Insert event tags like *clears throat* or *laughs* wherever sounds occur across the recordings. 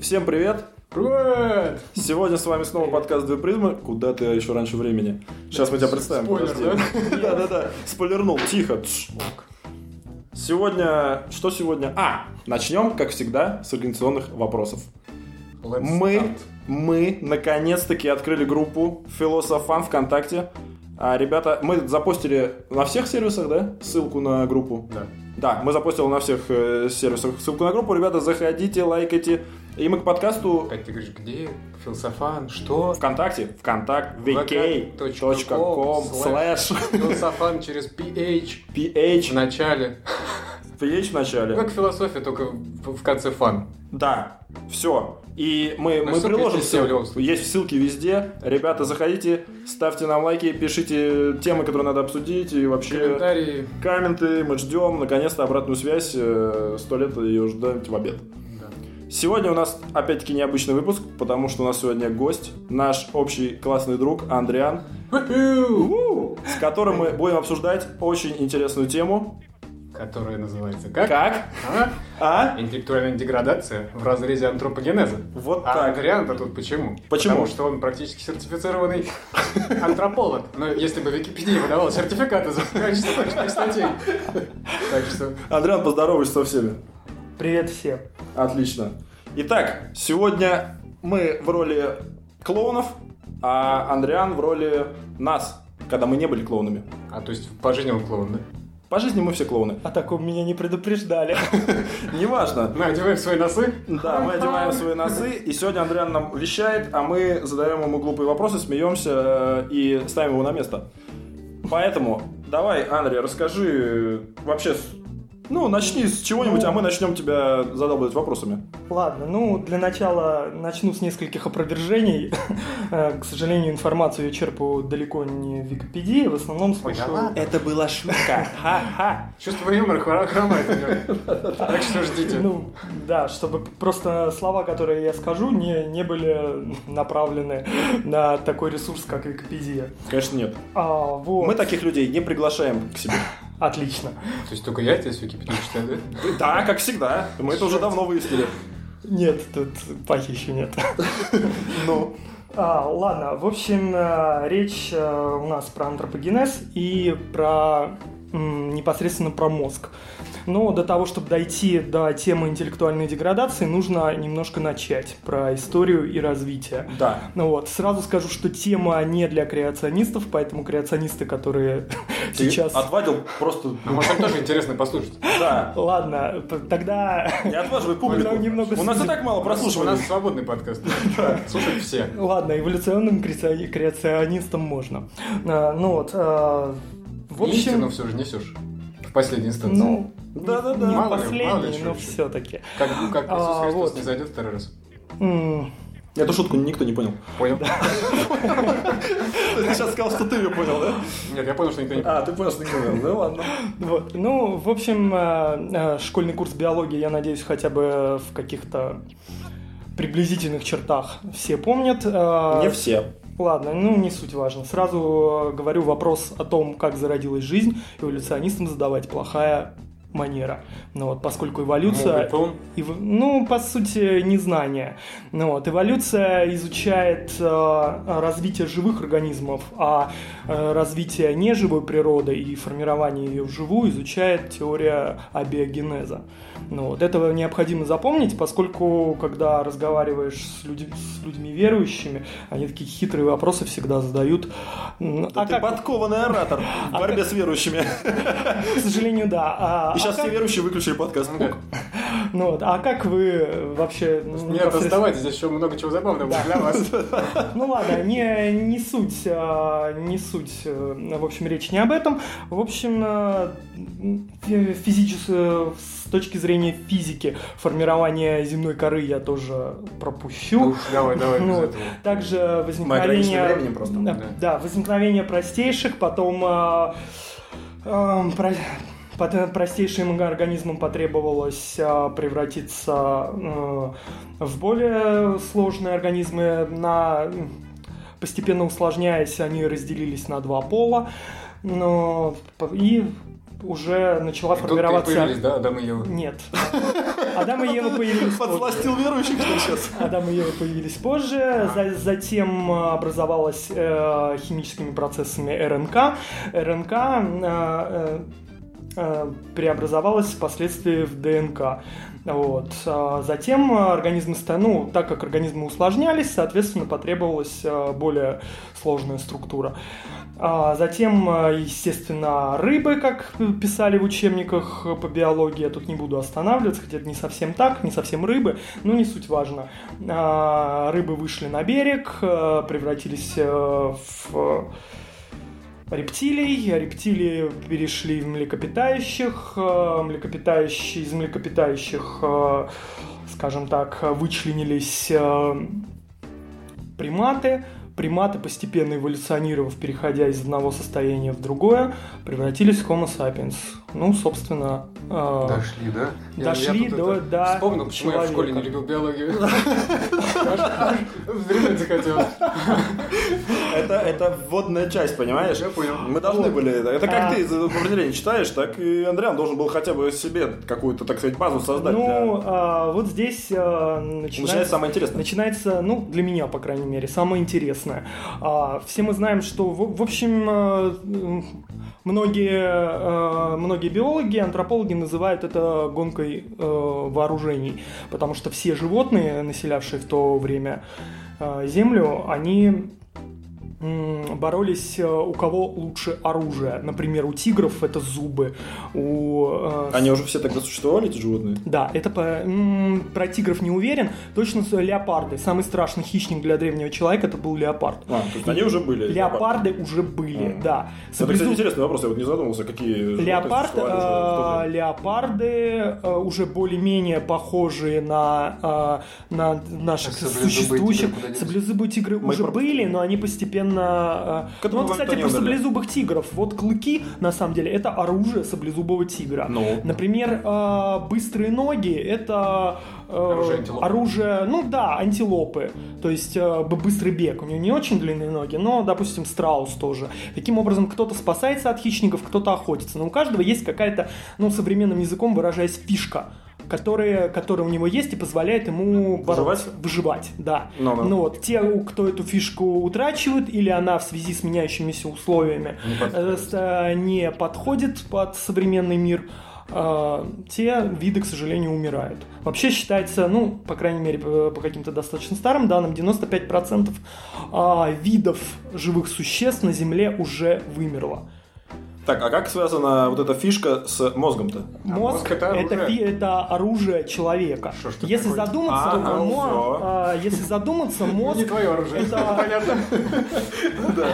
Всем привет! Привет! Сегодня с вами снова подкаст «Две призмы». Куда ты еще раньше времени? Сейчас мы тебя представим. Спойлер, подожди. *laughs* Да-да-да. Спойлернул. Тихо. Сегодня... Что сегодня? А, начнем, как всегда, с организационных вопросов. Мы, мы наконец-таки открыли группу Философан ВКонтакте. А, ребята, мы запостили на всех сервисах, да, ссылку на группу? Да. Да, мы запостили на всех э, сервисах ссылку на группу. Ребята, заходите, лайкайте. И мы к подкасту Опять ты говоришь, где? Философан? Что? ВКонтакте, ВКонтакт, vk.com, слэш, Философан через PH в ph, начале. ph в начале. Как философия, только в в конце фан. Да, все. И мы, Ну, мы приложим есть в ссылку. Есть ссылки везде. Ребята, заходите, ставьте нам лайки, пишите темы, которые надо обсудить. И вообще Комментарии. комменты. Мы ждем, наконец-то, обратную связь. Э, Сто лет ее ждать в обед. Сегодня у нас опять-таки необычный выпуск, потому что у нас сегодня гость, наш общий классный друг Андриан, с которым мы будем обсуждать очень интересную тему. Которая называется как? Как? А? А? Интеллектуальная деградация в разрезе антропогенеза. Вот А так. Андриан-то тут почему? Почему? Потому что он практически сертифицированный антрополог. Но если бы Википедия выдавала сертификаты за качество статей. Так что Андриан, поздоровайся со всеми. Привет всем. Отлично. Итак, сегодня мы в роли клоунов, а Андриан в роли нас, когда мы не были клоунами. А то есть по жизни он клоун, да? По жизни мы все клоуны. О таком меня не предупреждали. *laughs* Неважно. Мы одеваем свои носы. Да, мы одеваем свои носы, и сегодня Андриан нам вещает, а мы задаем ему глупые вопросы, смеемся э, и ставим его на место. Поэтому, давай, Андрей, расскажи вообще, ну, начни с чего-нибудь, а мы начнем тебя задалбывать вопросами. Ладно, ну, для начала начну с нескольких опровержений. *laughs* Э, К сожалению, информацию я черпаю далеко не в Википедии, в основном Ой, да слушаю... ладно. Это была шутка. Ха-ха. Чувство юмора хромает. Так что ждите. Ну, да, чтобы просто слова, которые я скажу, не, не были направлены на такой ресурс, как Википедия. Конечно, нет. А, вот. Мы таких людей не приглашаем к себе. Отлично. То есть только я здесь Википедию читаю, да? Да, как всегда. Мы это уже давно выяснили. Нет, тут пахи еще нет. Ну, А, ладно, в общем, э, речь э, у нас про антропогенез и про м, непосредственно про мозг. Но до того, чтобы дойти до темы интеллектуальной деградации, нужно немножко начать про историю и развитие. да. Ну вот, сразу скажу, что тема не для креационистов, поэтому креационисты, которые *laughs* Ты сейчас... отвадил просто... А может, тоже интересно послушать. Да. Ладно, тогда... Не отваживай *laughs* публику. Немного У нас и так мало У нас прослушиваний. свободный подкаст. *laughs* Слушать все. Ладно, эволюционным креаци- креационистам можно. А, Ну вот, а, в Истину общем... все же несешь. В последней инстанции. Ну, Да-да-да. не Мало ли, мало ли последний, чего но все-таки. Как, как Иисус А, Христос вот. не зайдет второй раз. Эту шутку никто не понял. Понял? *laughs* Ты сейчас сказал, что ты ее понял, да? Нет, я понял, что никто не понял. А, ты понял, что никто не понял. Ну ладно. Вот. Ну, в общем, э, э, школьный курс биологии, я надеюсь, хотя бы в каких-то приблизительных чертах все помнят. Э, Не все. Ладно, ну не суть важно. Сразу говорю вопрос о том, как зародилась жизнь, эволюционистам задавать плохая манера. Ну вот, поскольку эволюция... Эв- Ну, по сути, незнание. Ну, вот, эволюция изучает э, развитие живых организмов, а э, развитие неживой природы и формирование ее вживую изучает теория абиогенеза. Ну, вот, этого необходимо запомнить, поскольку, когда разговариваешь с, людь- с людьми верующими, они такие хитрые вопросы всегда задают. Да А ты как- подкованный оратор в борьбе с верующими. К сожалению, да. А- а сейчас все верующие выключили подкаст. Ну. Ну, вот, а как вы вообще... ну, Нет, непосредственно- оставайтесь, здесь еще много чего забавного для вас. *laughs* Ну ладно, не, не суть, а, не суть, э, в общем, речь не об этом. В общем, э, фи- физичес- э, с точки зрения физики формирование земной коры я тоже пропущу. Ну уж, давай, давай, без Ну, этого. Также возникновение... временем просто. Да, возникновение простейших, потом про- простейшим организмам потребовалось а, превратиться э, в более сложные организмы. На, постепенно усложняясь, они разделились на два пола. Но, и уже начала И тут формироваться... появились, да, Адам и Ева? Нет. Адам и Ева появились позже. Подсластил верующих, сейчас. Адам и Ева появились позже, за- затем э, образовалась э, химическими процессами РНК. РНК преобразовалась впоследствии в ДНК. Вот. А Затем э, организмы, ну, так как организмы усложнялись, соответственно, потребовалась э, более сложная структура. А Затем, э, естественно, рыбы, как писали в учебниках по биологии, я тут не буду останавливаться, хотя это не совсем так, не совсем рыбы, но не суть важно. А, Рыбы вышли на берег, э, превратились э, в рептилий, рептилии перешли в млекопитающих, э, млекопитающие, из млекопитающих, э, скажем так, вычленились э, приматы, приматы, постепенно эволюционировав, переходя из одного состояния в другое, превратились в Homo sapiens. Ну, собственно, э, Дошли, да? Я- Дошли я до- это до Вспомнил, почему я в школе не человека. любил биологию. *laughs* Вздрыгнуть захотелось. Это, это вводная часть, понимаешь? Я понял. Мы должны были... Это как А. ты за определение читаешь, так и Андриан должен был хотя бы себе какую-то, так сказать, базу создать. ну, а, вот здесь э, Начинается начинается самое интересное. Начинается, ну, для меня, по крайней мере, самое интересное. А, все мы знаем, что, в, общем, многие, э, многие биологи, антропологи называют это гонкой э, вооружений, потому что все животные, населявшие в то время э, Землю, они боролись, э, у кого лучше оружие. Например, у тигров это зубы, у э, Они уже все тогда существовали, эти животные? да, это по, м, про тигров не уверен. Точно с леопарды. Самый страшный хищник для древнего человека это был леопард. А, то есть они уже были. Леопарды уже были, Мгм. да. Это, кстати, интересный вопрос, я вот не задумывался, какие Леопард, уже э, леопарды э, уже более-менее похожие на, э, на наших А саблезубые существующих. тигры? Саблезубые тигры Мы уже были, но они постепенно... э, К этому ну, вот, кстати, про саблезубых тигров. Вот клыки, на самом деле, это оружие саблезубого тигра. Ну. Например, э, быстрые ноги это э, Оружие антилопы. оружие, ну да, антилопы. То есть э, быстрый бег. У него не очень длинные ноги, но, допустим, страус тоже. Таким образом, кто-то спасается от хищников, кто-то охотится. Но у каждого есть какая-то, ну, современным языком выражаясь, фишка. Которая, которая у него есть и позволяет ему бороться, выживать, да. Ну, ну. Ну вот, те, кто эту фишку утрачивают, или она в связи с меняющимися условиями Не подходит. э, не подходит под современный мир, э, те виды, к сожалению, умирают. Вообще считается, ну, по крайней мере, по, по каким-то достаточно старым данным, 95% а, видов живых существ на Земле уже вымерло. Так, а как связана вот эта фишка с мозгом-то? Мозг, мозг это это, оружие. фи- это оружие человека. Что ж ты Если такой? задуматься, А, мо- всё. а, если задуматься, мозг Не твое оружие. это- понятно. *laughs*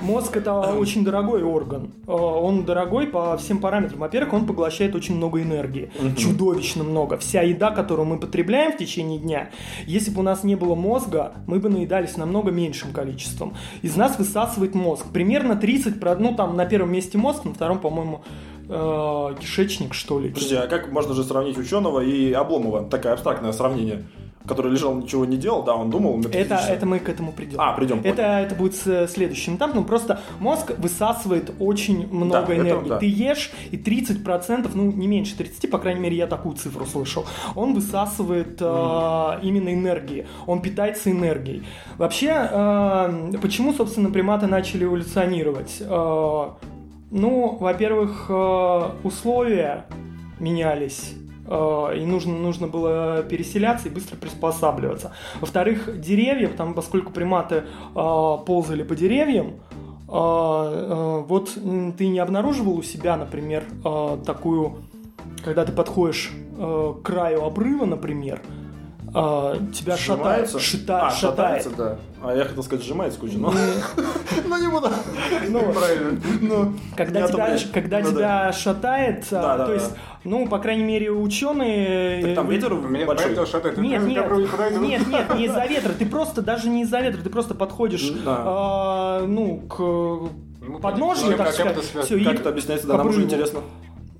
Мозг это очень дорогой орган. Э, Он дорогой по всем параметрам. Во-первых, он поглощает очень много энергии. Чудовищно много. Вся еда, которую мы потребляем в течение дня, если бы у нас не было мозга, мы бы наедались намного меньшим количеством. Из нас высасывает мозг. Примерно 30, про- ну там на первом месте мозг, на втором, по-моему, э, кишечник, что ли. Подожди, а как можно же сравнить ученого и Обломова? Такое абстрактное сравнение. Который лежал, ничего не делал, да, он думал. Это, это мы к этому придем. А, придем. Это, это будет следующим этапом. Просто мозг высасывает очень много Да, это энергии. да. Ты ешь, и 30%, ну не меньше 30, по крайней мере, я такую цифру слышал, он высасывает э, именно энергии. Он питается энергией. Вообще, э, почему, собственно, приматы начали эволюционировать? Э, ну, во-первых, э, условия менялись. э, И нужно, нужно было переселяться и быстро приспосабливаться. Во-вторых, деревья, потому, поскольку приматы э, ползали по деревьям, вот ты не обнаруживал у себя, например, такую, когда ты подходишь к краю обрыва, например, э, тебя шатает, Сжимается? шита- А, шатает. шатается, да. А я хотел сказать, сжимается куча, но... *laughs* Ну, не буду. Ну, *laughs* Правильно. Ну, Когда тебя, когда Ну, тебя шатает, а, то есть, ну, по крайней мере, ученые... Так там ветер Меня большой. поэтому шатает. Нет, нет, нет, нет, не из-за *laughs* ветра. Ты просто, даже не из-за ветра, ты просто подходишь, Да. а, ну, к Ну, подножью, как- так как сказать. Как это объясняется? Да, нам уже интересно.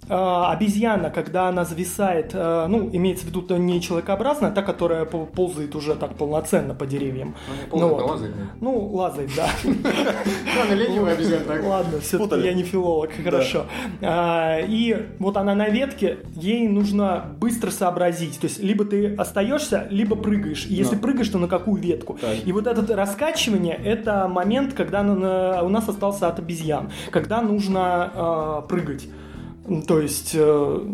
А, обезьяна, когда она зависает, а, ну, имеется в виду то не человекообразная, а та, которая пол- ползает уже так полноценно по деревьям. Ну, ползает, вот. но лазает, да. Ну, лазает, да. Ну, она ленивая обезьяна. Ладно, все-таки Спутали. я не филолог, хорошо. И вот она на ветке, ей нужно быстро сообразить. То есть, либо ты остаешься, либо прыгаешь. Если Ну. прыгаешь, то на какую ветку? И вот это раскачивание, это момент, когда у нас остался от обезьян. Когда нужно прыгать. То есть... э,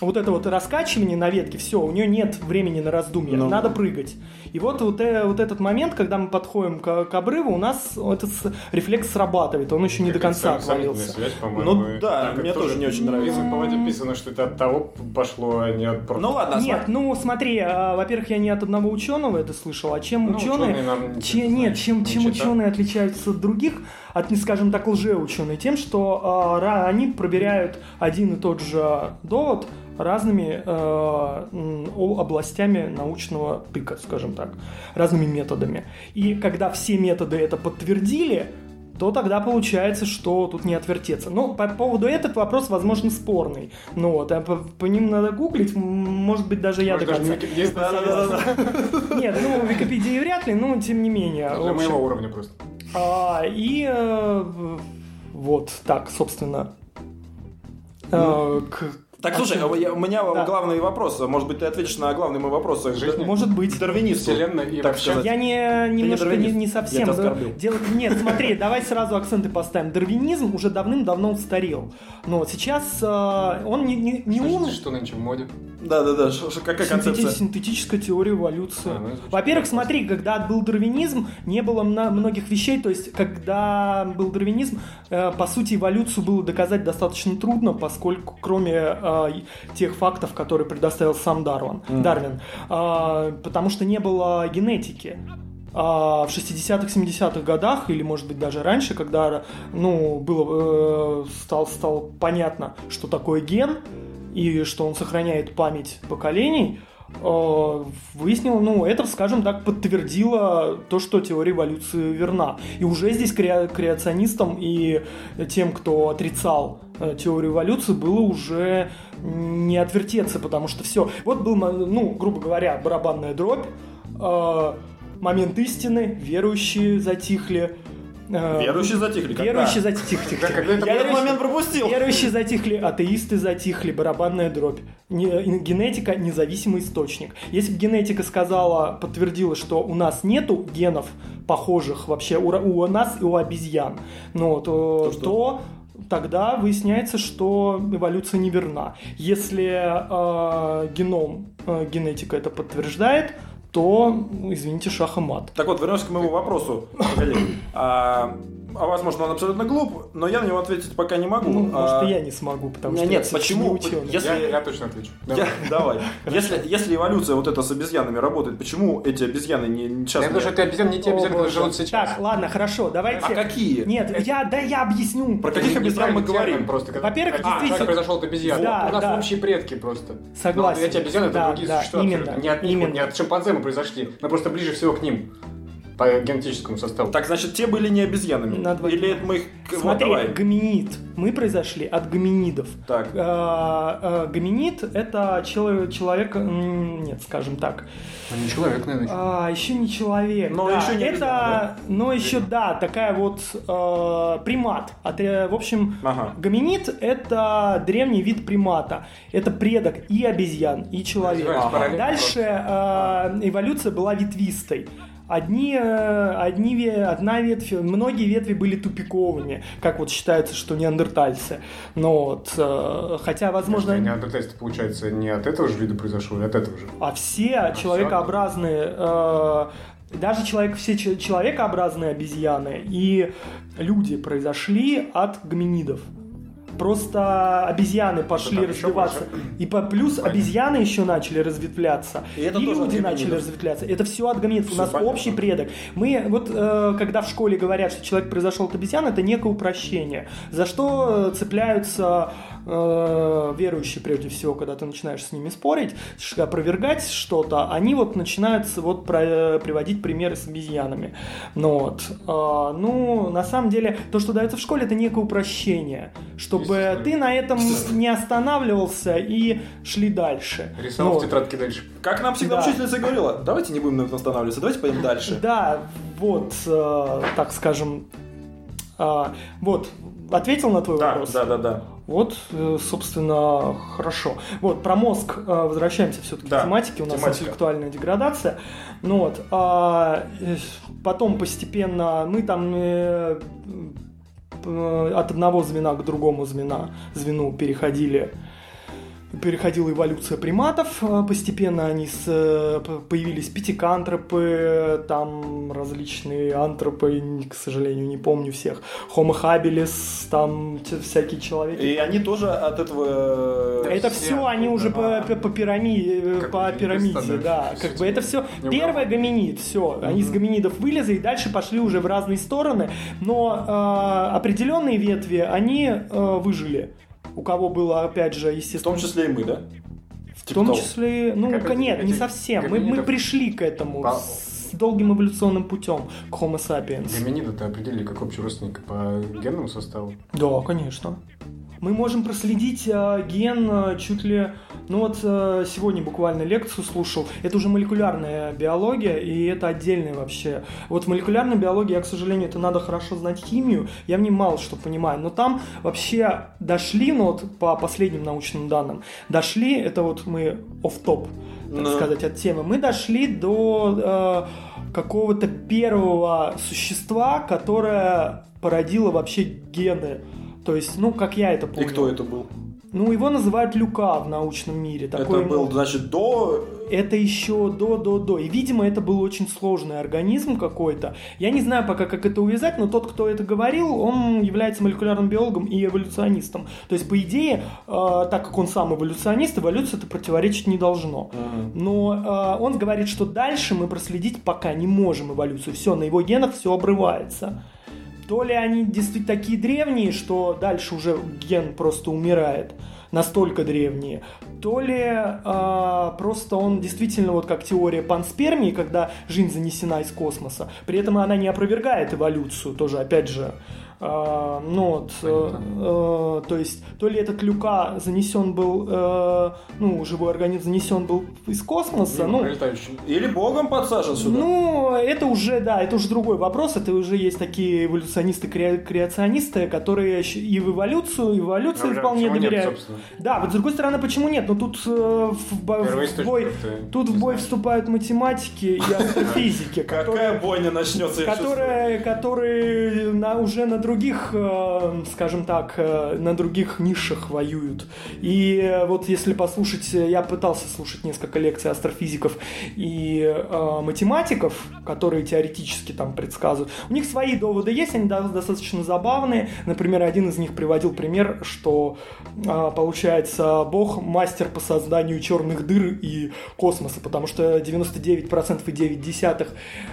вот это вот раскачивание на ветке, все, у нее нет времени на раздумья, Ну. надо прыгать. И вот, вот, э, вот этот момент, когда мы подходим к, к обрыву, у нас этот рефлекс срабатывает, он еще не до конца отвалился. связь, по-моему. Ну да, Так, мне тоже не очень нравится. Поводе написано, что это от того пошло, а не от просто... Ну ладно, Нет, ну смотри, а, во-первых, я не от одного ученого это слышал, а чем Ну, ученые, нет, чем, чем ученые отличаются от других, от, не скажем так, лжеученые, тем, что а, они проверяют один и тот же довод разными э, областями научного тыка, скажем так, разными методами. И когда все методы это подтвердили, то тогда получается, что тут не отвертеться. Ну, по поводу этого вопрос, возможно, спорный. Ну вот, а по, по ним надо гуглить, может быть, даже я Может, даже Да-да-да. Нет, ну, Википедии вряд ли, но тем не менее. Для моего уровня просто. а, и э, вот так, собственно. э, к- Так, слушай, а я- у меня Да. главный вопрос. Может быть, ты ответишь на главный мой вопрос. Жизни? Может быть. Дарвинисту. Вселенная и так вообще- сказать. Я не, немножко не, дарвинист. не Я совсем. тебя да, оскорбил. дело- нет, смотри, *laughs* давай сразу акценты поставим. Дарвинизм уже давным-давно устарел. Но сейчас э, он не, не, не Что- ум, Что нынче в моде? Да-да-да, какая Синтети- концепция? синтетическая теория эволюции. А, ну, Во-первых, смотри, когда был дарвинизм, не было мно- многих вещей. То есть, когда был дарвинизм, э, по сути, эволюцию было доказать достаточно трудно, поскольку кроме э, тех фактов, которые предоставил сам Дарвин, Дарвин, э, потому что не было генетики. А в 60-х, 70-х годах, или может быть даже раньше, когда ну, было, э, стало, стало понятно, что такое ген, и что он сохраняет память поколений, э, выяснил, ну, это, скажем так, подтвердило то, что теория эволюции верна. И уже здесь кре- креационистам и тем, кто отрицал э, теорию эволюции, было уже не отвертеться, потому что все. Вот был, ну, грубо говоря, барабанная дробь, э, момент истины, верующие затихли. Э, Верующие затихли. когда? Верующие затихли. Да, когда этот Верующие- момент пропустил. Верующие затихли, атеисты затихли, барабанная дробь. Не- генетика – независимый источник. Если бы генетика сказала, подтвердила, что у нас нету генов похожих вообще у, нас и у обезьян, ну, то, То что? то тогда выясняется, что эволюция неверна. Если э, геном, э, генетика это подтверждает, то, извините, шах и мат. Так вот, вернемся к моему вопросу. Погоди. А, а возможно, он абсолютно глуп, но я на него ответить пока не могу. Ну, может, А, и я не смогу, потому что нет, я почему? не ученый. Если- Я, я точно отвечу. Я- *laughs* Давай. Если, если эволюция вот эта с обезьянами работает, почему эти обезьяны не, Я не- думаю, что это обезьяны не те обезьяны, которые живут сейчас. Так, ладно, хорошо, давайте. А какие? Нет, я, да я объясню. Про каких обезьян мы говорим? Просто, когда Во-первых, человек действительно- произошел от обезьян. Да, У нас да. общие предки просто. Согласен. Но эти обезьяны это Да, другие да, существа. именно. Не от них, не от шимпанзе мы произошли, мы просто ближе всего к ним по генетическому составу. Так, значит, те были не обезьянами? Надо- Или это мы их... вот, Смотри, давай. гоминид. Мы произошли от гоминидов. Так. А, а, Гоминид это чело- человек, нет, скажем так, Ну, не человек, наверное. а, еще не человек. Но да. еще не это, обезьяна, но еще да, такая вот э, примат. От, э, в общем, Ага. гоминид это древний вид примата. Это предок и обезьян, и человека. Развивается Ага. параллельно Дальше э, эволюция была ветвистой. Одни, э, одни, одна ветвь, многие ветви были тупиковыми, как вот считается, что неандертальцы. Но вот, э, хотя, возможно, Неандертальцы, получается, не от этого же вида произошло, и от этого же. а все человекообразные, э, даже человек, все че- человекообразные обезьяны и люди произошли от гоминидов. Просто обезьяны пошли развиваться. И по, плюс Понятно. обезьяны еще начали разветвляться. И это и люди начали гоминидов. разветвляться. Это все от гоминидов. У нас понятно. общий предок. Мы вот, э, когда в школе говорят, что человек произошел от обезьян, это некое упрощение. За что э, цепляются э, верующие прежде всего, когда ты начинаешь с ними спорить, опровергать что-то, они вот начинают вот про- приводить примеры с обезьянами. Ну вот. А, ну, на самом деле, то, что дается в школе, это некое упрощение, чтобы ты на этом не останавливался и шли дальше. Рисовал Ну, в тетрадке дальше. Как нам всегда Да. учительница говорила, давайте не будем на этом останавливаться, давайте пойдем дальше. Да, вот, э, так скажем, а, вот, ответил на твой Да, вопрос? да, да, да. Вот, э, собственно, хорошо. Вот, про мозг э, возвращаемся все-таки Да, к тематике. У нас тематика. интеллектуальная деградация. Ну вот, а, э, потом постепенно мы там э, от одного звена к другому звена, звену переходили переходила эволюция приматов, э, постепенно они с, э, появились пятикантропы, там различные антропы, к сожалению, не помню всех, Homo habilis, там всякие человеки. И они тоже от этого... Это все, все они уже по, по, по Как по пирамиде, да, Как бы это все первое гоминид, все. Они с гоминидов вылезли и дальше пошли уже в разные стороны. Но э, определенные ветви они э, выжили. У кого было, опять же, В естественно, том числе и мы, да? в том того. числе, ну, Как ка- нет, эти- не совсем. Мы, мы пришли к этому По- с долгим эволюционным путем к Homo sapiens. Гоминида-то определили как общий родственник по генному составу. Да, конечно. Мы можем проследить э, ген э, чуть ли... Ну вот э, сегодня буквально лекцию слушал. Это уже молекулярная биология, и это отдельная вообще. Вот в молекулярной биологии, я, к сожалению, это надо хорошо знать химию. Я в ней мало что понимаю. Но там вообще дошли, ну вот по последним научным данным, дошли, это вот мы оф-топ, так Ну. сказать, от темы. Мы дошли до э, какого-то первого существа, которое породило вообще гены. То есть, ну, как я это И понял. кто это был? Ну, его называют Люка в научном мире. Такой, это был, значит, до... это еще до-до-до. И, видимо, это был очень сложный организм какой-то. Я не знаю пока, как это увязать, но тот, кто это говорил, он является молекулярным биологом и эволюционистом. То есть, по идее, э, так как он сам эволюционист, эволюция это противоречить не должно. Но э, он говорит, что дальше мы проследить пока не можем эволюцию. Все, на его генах все обрывается. То ли они действительно такие древние, что дальше уже ген просто умирает, настолько древние, то ли э, просто он действительно вот как теория панспермии, когда жизнь занесена из космоса, при этом она не опровергает эволюцию, тоже опять же. Э, ну вот, э, э, то есть, то ли этот Люка занесен был, э, ну, живой организм занесен был из космоса, ну. Или богом подсажен сюда. ну, это уже, да, это уже другой вопрос. Это уже есть такие эволюционисты, кре- креационисты, которые и в эволюцию, и в эволюции Ну, вполне доверяют. да, вот с другой стороны, почему нет? Но тут э, в, бой, тут в бой вступают математики и *laughs* астрофизики, Какая бойня начнется, которые, которые на, уже на других, э, скажем так, э, на других нишах воюют. И э, вот если послушать, э, я пытался слушать несколько лекций астрофизиков и математиков, которые теоретически там предсказывают. У них свои доводы есть, они достаточно забавные. Например, один из них приводил пример, что получается Бог мастер по созданию черных дыр и космоса, потому что 99,9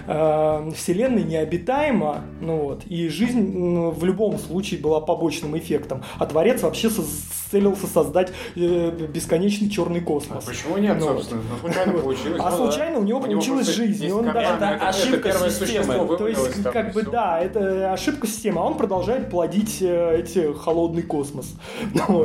э, Вселенной необитаема, ну вот, и жизнь м, в любом случае была побочным эффектом. А Творец вообще целился создать э, бесконечный черный А космос. почему нет, Ну, собственно? Ну, случайно получилось. *laughs* А Ну, случайно у него получилась жизнь, и он даже- Это ошибка системы. То есть, как бы, да, это ошибка системы, а он продолжает плодить э, эти холодный космос. *laughs* Ну,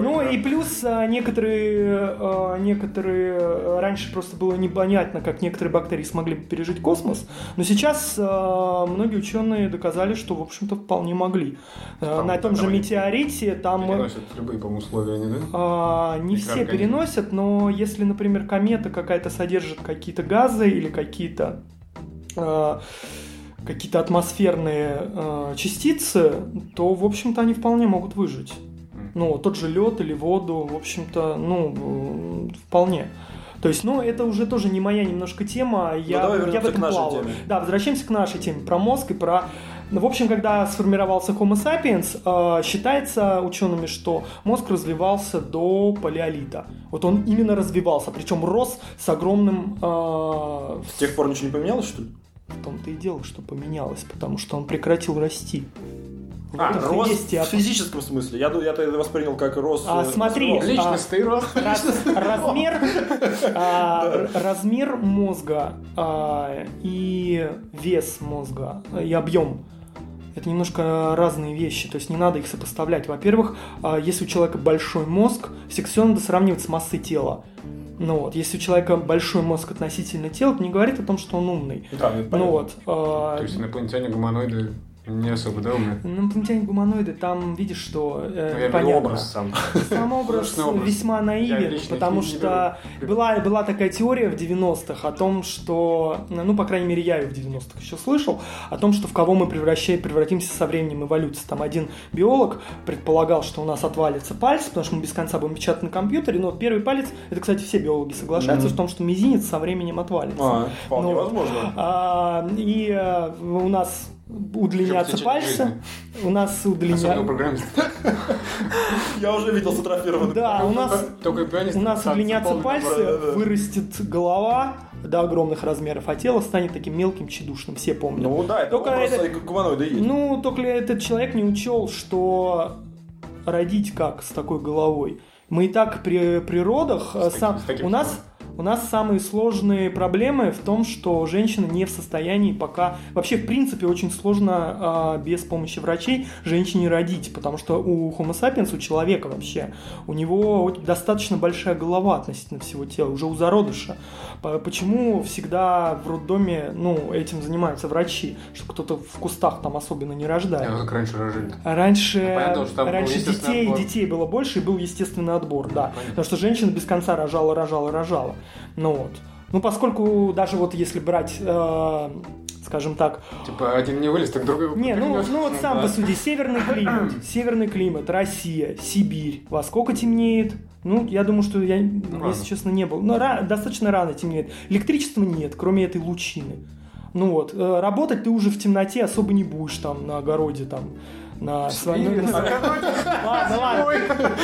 Ну да. и плюс а, некоторые, а, некоторые а, раньше просто было непонятно, как некоторые бактерии смогли пережить космос, но сейчас а, многие ученые доказали, что в общем-то вполне могли. А, На том же метеорите там Переносят любые, по-моему, условия, они, да? а, не все переносят, но если, например, комета какая-то содержит какие-то газы или какие-то а, какие-то атмосферные а, частицы, то, в общем-то, они вполне могут выжить. Ну, тот же лед или воду, в общем-то, ну, вполне. То есть, ну, это уже тоже не моя немножко тема, я, давай я в этом к нашей плаваю. теме. Да, возвращаемся к нашей теме про мозг и про... Ну, в общем, когда сформировался Homo sapiens, э, считается учеными, что мозг развивался до палеолита. Вот он именно развивался, причем рос с огромным... э, С тех пор ничего не поменялось, что ли? в том-то и дело, что поменялось, потому что он прекратил расти. В А, рост есть в физическом смысле. Я, я это воспринял как рост. А, э, смотри, рост. Личностный рост. Раз- размер, *laughs* а, размер мозга а, и вес мозга и объем это немножко разные вещи, то есть не надо их сопоставлять. Во-первых, а, если у человека большой мозг, всегда надо сравнивать с массой тела. Ну вот, если у человека большой мозг относительно тела, это не говорит о том, что он умный. Да, это Ну понятно. вот. а, То есть инопланетяне гуманоиды не особо да, умные? ну, инопланетяне гуманоиды, там видишь, что э, Ну, я понятно. образ сам. Сам образ весьма наивен, потому не что была, была такая теория в 90-х о том, что, ну, по крайней мере, я ее в 90-х еще слышал, о том, что в кого мы превращаем, превратимся со временем эволюции. Там один биолог предполагал, что у нас отвалится палец, потому что мы без конца будем печатать на компьютере, но первый палец, это, кстати, все биологи соглашаются Мгм. в том, что мизинец со временем отвалится. А, вполне Ну, возможно. А, и э, у нас в пальцы, у нас удлиняются... *laughs* Я уже видел с. Да, у нас Только. У нас удлинятся пальцы, вырастет голова до огромных размеров, а тело станет таким мелким, тщедушным, все помнят. Ну, Ну да, это Только образ это- и гуманоида есть. только ли этот человек не учел, что родить как с такой головой? Мы и так при, при родах э, С таким- сам- с таким у нас у нас самые сложные проблемы в том, что женщина не в состоянии пока... Вообще, в принципе, очень сложно а, без помощи врачей женщине родить, потому что у Homo sapiens, у человека вообще, у него достаточно большая голова относительно всего тела, уже у зародыша. По- Почему всегда в роддоме ну, этим занимаются врачи, что кто-то в кустах там особенно не рождает? вот как раньше рожали. А Раньше, Ну, понятно, что раньше детей, отбор. детей было больше и был естественный отбор, да. Понятно. Потому что женщина без конца рожала, рожала, рожала. Ну вот. Ну, поскольку даже вот если брать, э, скажем так, Типа один не вылез, так другой не, ну, ну вот сам да. посуди, северный климат, *clears throat* северный климат, Россия, Сибирь, во сколько темнеет? Ну, я думаю, что я, рано. если честно, не был. Но ра- достаточно рано темнеет. Электричества нет, кроме этой лучины. Ну вот, э, работать ты уже в темноте особо не будешь там на огороде, там, на своем- Ладно, ладно,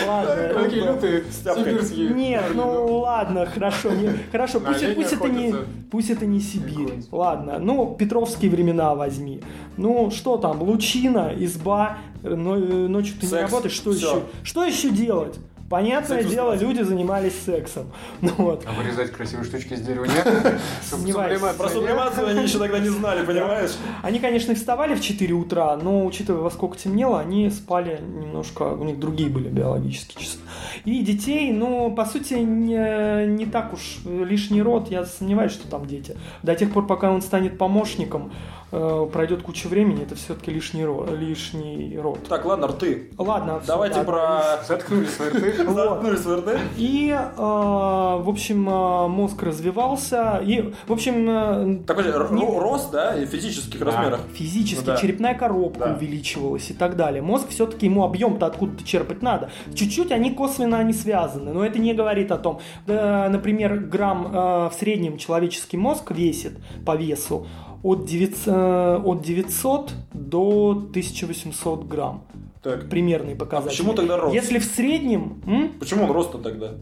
ладно. Такие лютые сибирские. Нет, ну ладно, хорошо, не, хорошо, пусть, это не, пусть это не Сибирь, ладно, ну Петровские времена возьми, ну что там, лучина, изба, э, э, ночью ты не работаешь, что еще, что еще делать? Понятное Секс дело, устроить. люди занимались сексом, *laughs* ну вот. А вырезать красивые штучки из дерева нет? *laughs* Про сублимацию они еще тогда не знали, понимаешь? Они, конечно, вставали в 4 утра, но, учитывая, во сколько темнело, они спали немножко, у них другие были биологические часы. И детей, ну, по сути, не, не так уж лишний род, я сомневаюсь, что там дети. До тех пор, пока он станет помощником, пройдет куча времени, это все-таки лишний, ро- лишний род. Так, ладно, рты. Ладно, всё, Давайте да, про... Заткнули свои рты. *laughs* Заткнули свой рты. И, э, в общем, э, мозг развивался, и, в общем, э, Такой Не- ро- рост, да, и в физических Да. размерах. Физически Ну да. черепная коробка Да. увеличивалась и так далее. Мозг все-таки ему объем-то откуда-то черпать надо. Чуть-чуть они косвенно они связаны, но это не говорит о том. Например, грамм э, в среднем человеческий мозг весит по весу от 900, э, от 900 до 1800 грамм. Так. Примерный А показатель. почему тогда рост? Если в среднем... м? Почему он рост-то тогда?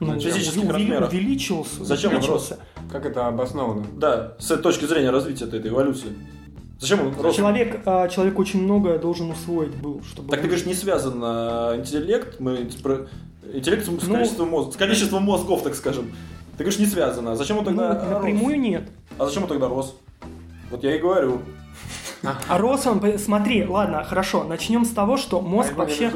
Ну, физических размерах. увеличился. Зачем он увеличился. Как это обосновано? Да, с точки зрения развития этой эволюции. Зачем он рост? Человек, э, человек очень многое должен усвоить был, чтобы... Так ты говоришь, не связан а, интеллект, мы интеллект с Ну- количеством мозг, с количеством мозгов, так скажем. Ты говоришь, не связано. А Зачем он Ну, тогда рос? напрямую нет. А зачем он тогда рос? Вот я и говорю. А рос он, смотри, ладно, хорошо, начнем с того, что мозг вообще...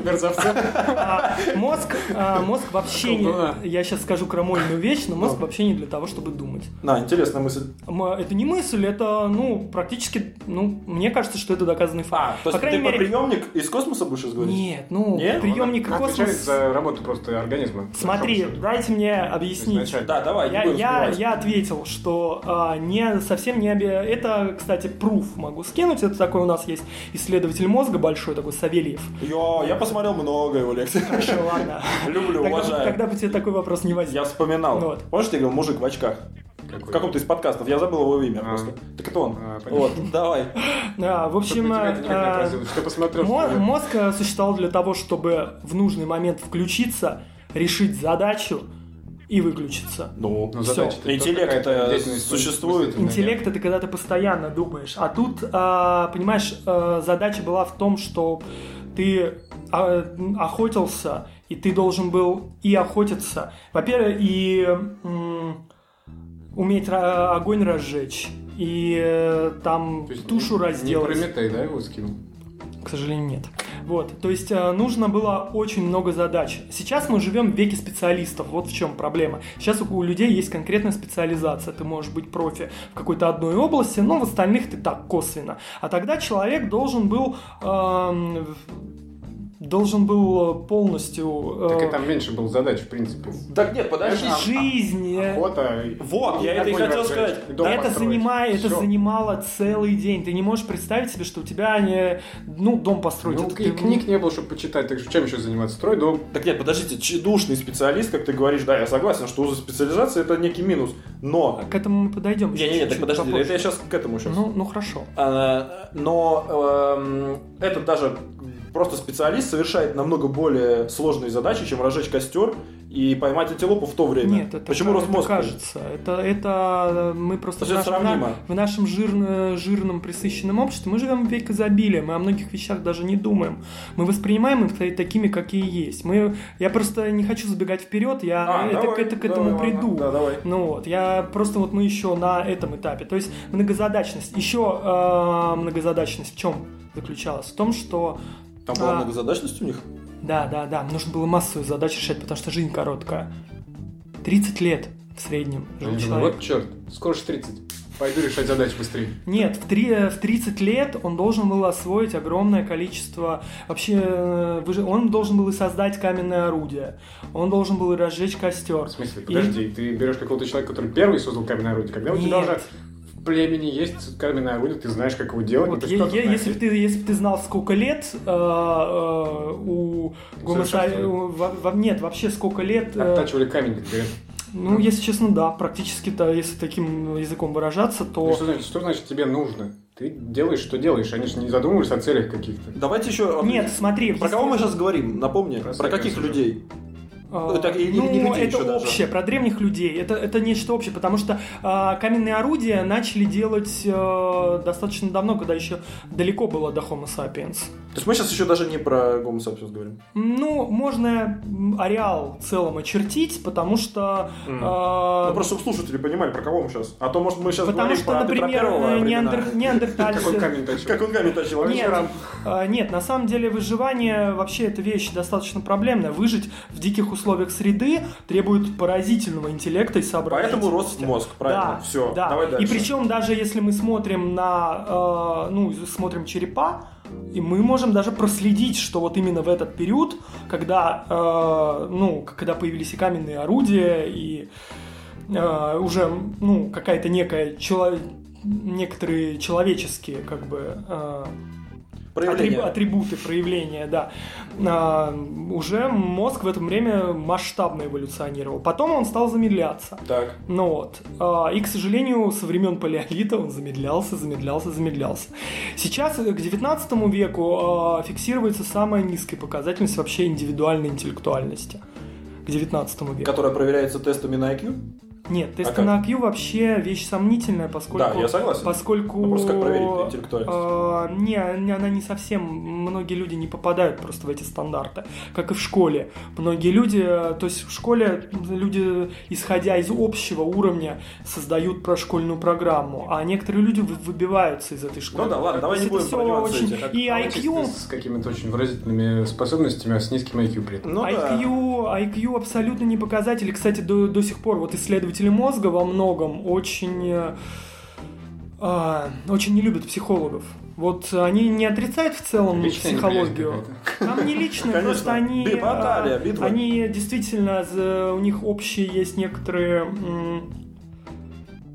а, мозг, а, мозг вообще не... Я сейчас скажу крамольную вещь, но мозг вообще не для того, чтобы думать. На, интересная мысль. Это не мысль, это, ну, практически, ну, мне кажется, что это доказанный факт. А, то есть ты мере- приемник из космоса будешь говорить? Нет, ну, Нет? приемник и Он отвечает космос... за работу просто организма. Смотри, дайте мне объяснить. Изначально. Да, давай, Я, я, я ответил, что а, не совсем не Это, кстати, пруф могу скинуть. Это такой у нас есть исследователь мозга большой, такой Савельев. Йо, я посмотрел много его лекций. Хорошо, ладно. *laughs* Люблю, уважаю. когда бы тебе такой вопрос не возник. Я вспоминал. Вот. Помнишь, я говорил, мужик в очках? Какой? В каком-то из подкастов. Я забыл его имя А. просто. Так это он. А, вот, давай. *laughs* А, в общем, а, мозг э, существовал для того, чтобы в нужный момент включиться, решить задачу и выключится. Ну, Ну, задача -то Интеллект это существует. Интеллект это когда ты постоянно думаешь. А тут, а, понимаешь, а, задача была в том, что ты а, охотился, и ты должен был и охотиться. Во-первых, и уметь огонь разжечь, и э, там То есть тушу разделать. Не Прометей, да, его скинул? К сожалению, нет. Вот, то есть э, нужно было очень много задач. Сейчас мы живем в веке специалистов, вот в чем проблема. Сейчас у людей есть конкретная специализация, ты можешь быть профи в какой-то одной области, но в остальных ты так косвенно. А тогда человек должен был эм, должен был полностью э, Так и там меньше было задач, в принципе. Так нет, подожди. А- жизнь. э, Охота. Вот, я это и хотел сказать. это, занимает, это занимало целый день. Ты не можешь представить себе, что у тебя не, ну, дом построить. Ну, Это и ты- книг не было, чтобы почитать, так что чем еще заниматься? Строй дом. Так нет, подождите, тщедушный специалист, как ты говоришь, да, я согласен, что узоспециализация это некий минус, но... К этому мы подойдем. еще Не-не-не, так чуть-чуть подожди, это я сейчас к этому сейчас. Ну, ну хорошо. А, Но эм, этот даже просто специалист совершает намного более сложные задачи, чем разжечь костер и поймать антилопу в то время. Нет, это, Почему это Росмозг? кажется. Это, это мы просто Это в нашем, сравнимо. в нашем жирно- жирном присыщенном обществе мы живем в век изобилия, мы о многих вещах даже не думаем. Мы воспринимаем их та- такими, какие есть. Мы, я просто не хочу забегать вперед, я А, это, давай, это к этому давай, приду. Да, давай. Ну вот, я просто вот мы еще на этом этапе. То есть многозадачность. Еще э, многозадачность в чем заключалась? В том, что Там была А. многозадачность у них? да, да, да, нужно было массовую задачу решать, потому что жизнь короткая. 30 лет в среднем жил думают, человек. вот черт, скоро же 30. Пойду решать задачи быстрее. Нет, в, три- в 30 лет он должен был освоить огромное количество... Вообще, э, вы же- он должен был и создать каменное орудие. Он должен был и разжечь костер. В смысле, подожди, ты берешь какого-то человека, который первый создал каменное орудие, когда у тебя Нет. уже племени есть каменное орудие, ты знаешь, как его делать. Вот, е- так если, бы ты, если бы ты знал, сколько лет э, э, у Гомо во- во- нет, вообще сколько лет... э, Оттачивали камень, как говорят. ну, если честно, да, практически-то, если таким языком выражаться, Ну, то... Что значит, что значит тебе нужно? Ты делаешь, что делаешь, они же не задумываются о целях каких-то. Давайте еще... Нет, смотри... Про если- кого мы сейчас говорим? Напомни. Про Про каких людей? А, Это и- и ну, не людей это еще даже. общее, про древних людей. Это, это нечто общее, потому что а, каменные орудия начали делать э, достаточно давно, когда еще далеко было до Homo sapiens. То есть мы сейчас еще даже не про Homo sapiens говорим. Ну, можно ареал в целом очертить, потому что... М. а, Ну, просто чтобы слушатели понимали, про кого мы сейчас. А то, может, мы сейчас потому говорим что, про например, Первого э, неандер- неандертальцы... Какой камень точил? Как он камень тащил? А, нет, на самом деле выживание вообще это вещь достаточно проблемная. Выжить в диких условиях среды требует поразительного интеллекта и сообразительности. Поэтому рос мозг, правильно. Да, Все, да. давай дальше. И причем даже если мы смотрим на, э, ну, смотрим черепа, и мы можем даже проследить, что вот именно в этот период, когда, э, ну, когда появились и каменные орудия, и э, уже, ну, какая-то некая чело- некоторые человеческие, как бы, э, Проявление. Атрибу- атрибуты проявления, да. А, уже мозг в это время масштабно эволюционировал. Потом он стал замедляться. Так. Ну вот. А, И, к сожалению, со времен палеолита он замедлялся, замедлялся, замедлялся. Сейчас, э, к 19 веку, а, фиксируется самая низкая показательность вообще индивидуальной интеллектуальности. К 19 веку. Которая проверяется тестами на IQ? Нет, тесты А как? на IQ вообще вещь сомнительная, поскольку... Да, я согласен. Поскольку... Ну, просто как проверить интеллектуальность? э, не, она не совсем... Многие люди не попадают просто в эти стандарты. Как и в школе. Многие люди... э, То есть в школе люди, исходя из общего уровня, создают прошкольную программу, а некоторые люди вы- выбиваются из этой школы. Ну да, ладно, давай не будем нюансы очень- эти. И А IQ... С какими-то очень выразительными способностями, а с низким IQ при этом. Ну да. IQ, IQ абсолютно не показатель. Кстати, до, до сих пор вот исследователи мозга во многом очень, э, а, очень не любят психологов. Вот они не отрицают в целом Личная психологию. Там не лично, Конечно. просто они, а, битва. они действительно, у них общие есть некоторые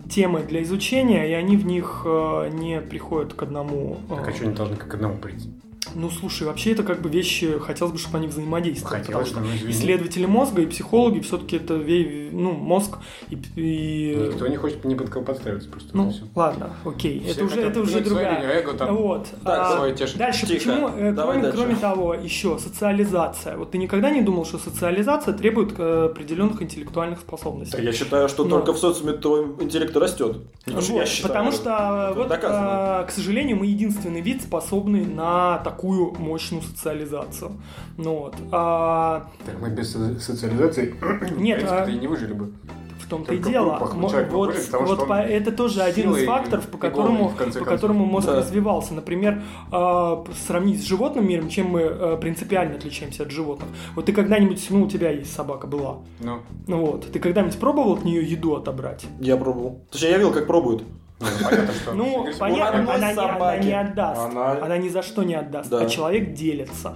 темы для изучения, и они в них э, не приходят к одному. э, Так а что они должны как к одному прийти? Ну, слушай, вообще это как бы вещи, хотелось бы, чтобы они взаимодействовали. Хотелось потому что ну, исследователи мозга и психологи все-таки это ну, мозг и... и- Никто не хочет ни под кого подстраиваться просто. Ну, всё. ладно, окей. Все это уже, это уже другая. эго там Вот. Так, а, свое тешит. Дальше, Тихо. почему, э, Давай кроме, дальше. кроме того, еще социализация. Вот ты никогда не думал, что социализация требует э, определенных интеллектуальных способностей? Я считаю, что Но. только в социуме твой интеллект растет. Вот, я считаю. потому что, Это вот, э, к сожалению, мы единственный вид, способный на такую мощную социализацию. Ну вот. А, Так мы без со- социализации *clears throat* Нет, в а- принципе, и не выжили бы. в том-то и дело. человек вот потому вот по- это тоже один из факторов, по которому, голодный, в конце по концов. которому мозг Да. развивался. Например, э, сравнить с животным миром, чем мы э, принципиально отличаемся от животных. Вот ты когда-нибудь, ну, у тебя есть собака была. Ну, Ну вот, ты когда-нибудь пробовал от нее еду отобрать? Я пробовал. Точнее, я видел, как пробуют. Ну, понятно, что... Ну, понятно, она, не, отдаст. Она- ни за что не отдаст. Да. А человек делится.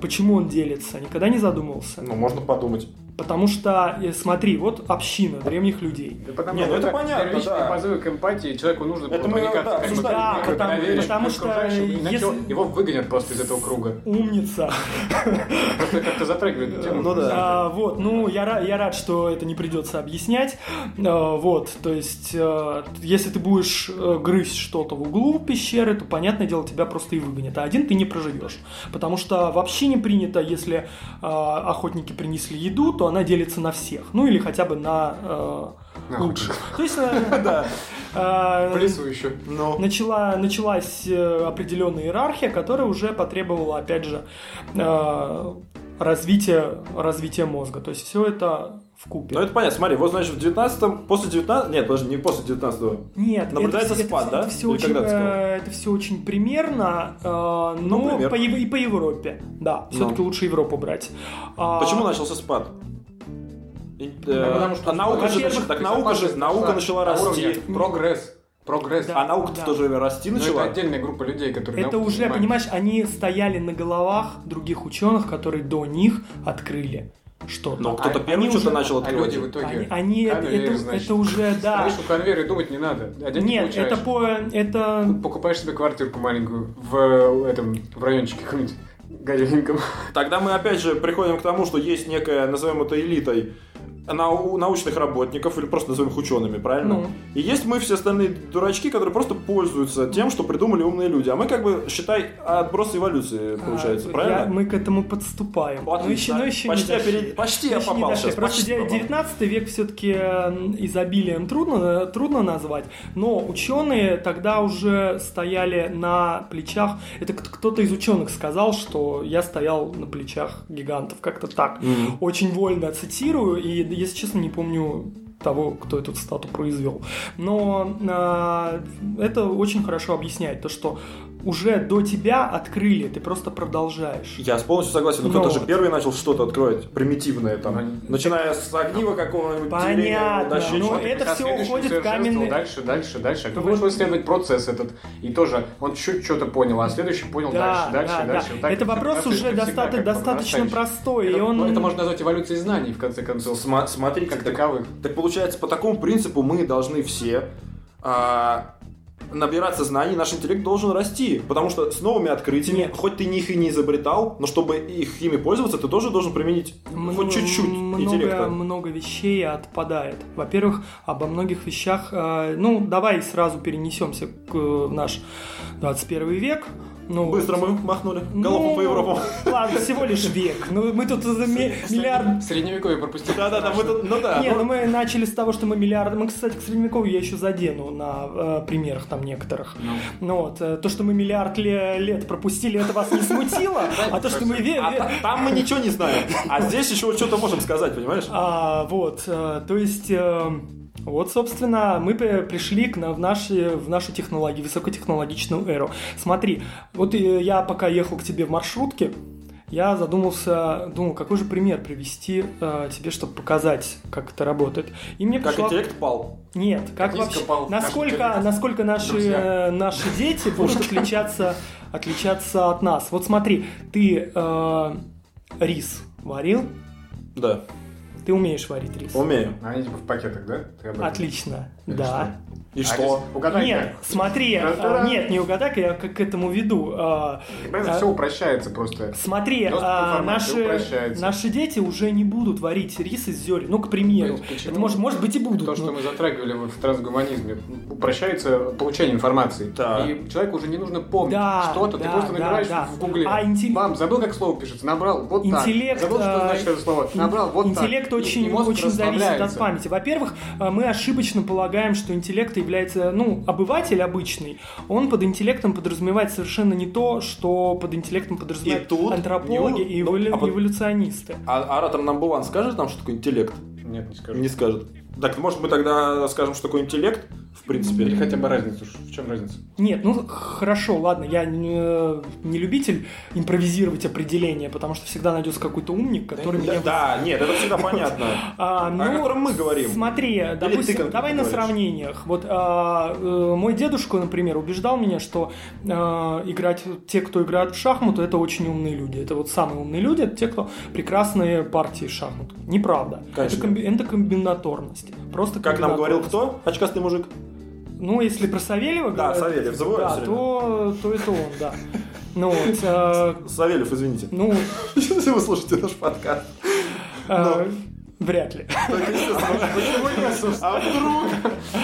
Почему он делится? Никогда не задумывался. Ну, можно подумать. Потому что, э, смотри, вот община древних людей. Да потому Не, ну что это понятно, первичные да. позывы к эмпатии, человеку нужно Это мы, да, обсуждали. Да, потому- доверие потому что иначе если- его выгонят просто из этого круга. Умница. Просто как-то затрагивает эту тему. Ну да. А, вот, ну, я, я рад, что это не придется объяснять. А, вот, то есть, э, если ты будешь э, грызть что-то в углу пещеры, то, понятное дело, тебя просто и выгонят. А один ты не проживешь. Потому что вообще не принято, если э, охотники принесли еду, то она делится на всех. Ну, или хотя бы на э, лучших. То есть, э, *laughs* э, В лесу еще. Ну, начала, началась э, определенная иерархия, которая уже потребовала, опять же, развития, развития мозга. То есть все это в купе. ну это понятно. Смотри, вот значит в 19 после 19 нет, подожди, не после 19 Нет, Наблюдается это, спад, это, да? Это все, Или очень, э, это все очень примерно, э, но пример. по, и по Европе. Да, Ну. все-таки лучше Европу брать. А, Почему начался спад? И, э, Да потому что- а наука же, так наука же, наука начала На расти. Прогресс. Прогресс. Да. А наука Да. тоже расти Но это начала. отдельная группа людей, которые... Это уже, занимаются. понимаешь, они стояли на головах других ученых, которые до них открыли что-то. Но кто-то А- первый что-то уже- начал А открывать. люди в итоге... Они, они- конвейер, это, значит. это уже, да. Стоишь у конвейера думать не надо. Не Нет, получаешь. это по, это Покупаешь себе квартирку маленькую в э, этом, в райончике каком-нибудь *laughs* говеньком. Тогда мы опять же приходим к тому, что есть некая, назовем это элитой, нау- научных работников, или просто назовем их учеными, правильно? Ну. И есть мы все остальные дурачки, которые просто пользуются тем, что придумали умные люди. А мы как бы, считай, отброс эволюции, получается, а, правильно? я- мы к этому подступаем. Но Отлично. еще, но еще почти, не оперед- почти я не попал дошли. сейчас. Просто почти попал. 19 век все-таки изобилием трудно, трудно назвать, но ученые тогда уже стояли на плечах. Это кто-то из ученых сказал, что я стоял на плечах гигантов, как-то так. Мгм. Очень вольно цитирую, и, если честно, не помню того, кто эту цитату произвел. Но а, это очень хорошо объясняет то, что уже до тебя открыли, ты просто продолжаешь. Я полностью согласен, но Ну кто-то же вот. первый начал что-то открывать, примитивное там, Они- начиная с огнива какого-нибудь Понятно, деления, но это следующий уходит в каменный- Дальше, дальше, дальше. А кто Вот. начал исследовать процесс этот. И тоже он чуть что-то понял, а следующий понял Да, дальше, дальше, да, дальше. да. Вот так это вопрос уже достаточно нарастающий. простой, Это, и он... это можно назвать эволюцией знаний, в конце концов. Сма- смотрите, Как так- таковых. Так получается, по такому принципу мы должны все а, набираться знаний, наш интеллект должен расти. Потому что с новыми открытиями, Нет. хоть ты их и не изобретал, но чтобы их ими пользоваться, ты тоже должен применить Много- хоть чуть-чуть много, интеллекта. много вещей отпадает. Во-первых, обо многих вещах... э, ну, давай сразу перенесемся к, э, наш 21 век. Ну, Быстро мы махнули ну, голову по Европам. Ладно, всего лишь век. Ну, мы тут за ми- миллиард... Средневековье пропустили. Да-да-да, мы тут- ну да. Не, ну- ну мы начали с того, что мы миллиарды... Мы, кстати, к средневековью я еще задену на э, примерах там некоторых. Ну вот, э, то, что мы миллиард ле- лет пропустили, это вас не смутило, а то, что мы... А там мы ничего не знаем. А здесь еще что-то можем сказать, понимаешь? А, вот, э, то есть, э, вот, собственно, мы при- пришли к, на- в, наши, в нашу технологию, высокотехнологичную эру. Смотри, вот э, я пока ехал к тебе в маршрутке, я задумался, думал, какой же пример привести э, тебе, чтобы показать, как это работает. И мне Как пришла... интеллект пал. Нет, как, Как вообще, пал насколько, насколько наши, Друзья. э, наши дети *laughs* будут отличаться, отличаться от нас. Вот смотри, ты э, рис варил, Да. Ты умеешь варить рис? Умею. Они типа в пакетах, да? Отлично, да. И А что? Угадай, Нет, как? смотри, а, нет, не угадай, я к к этому веду. А, Это а, все упрощается просто. Смотри, а, наши, упрощается. наши дети уже не будут варить рис из зерен. Ну, к примеру. Почему? Это может, может быть и будут. То, что но- мы затрагивали в трансгуманизме, упрощается получение информации. Да. И человеку уже не нужно помнить Да, что-то, ты да, просто да, набираешь да. в гугле. А интелли- Бам, забыл, как слово пишется, набрал, вот Интеллект, так. Забыл, что а, значит это слово, набрал, вот Интеллект так. И- очень, очень зависит от памяти. Во-первых, э, мы ошибочно полагаем, что интеллект является, ну, обыватель обычный, он под интеллектом подразумевает совершенно не то, что под интеллектом подразумевают И тут антропологи не- и ну, эволю- а под- эволюционисты. А оратор нам Булан скажет нам, что такое интеллект? Нет, не скажу. Не скажет. Так, может, мы тогда скажем, что такое интеллект, в принципе? Или хотя бы разницу. В чем разница? Нет, ну хорошо, ладно, я не, не любитель импровизировать определения, потому что всегда найдется какой-то умник, который Да, меня... да, нет, это всегда понятно. *laughs* А, О ну, котором мы говорим. Смотри, допустим, давай на сравнениях. Вот а, э, мой дедушка, например, убеждал меня, что а, играть те, кто играет в шахматы, это очень умные люди. Это вот самые умные люди, это те, кто прекрасные партии в шахмат. Неправда. Конечно. Это, комби- это комбинаторность. Просто Как нам говорил кто? Очкастый мужик. Ну, если про Савельева Да, Савельев, забываю да, время. то, то это он, да. Ну вот, а, Савельев, извините. ну, Если *laughs* вы слушаете наш подкаст. а, вряд ли. А вдруг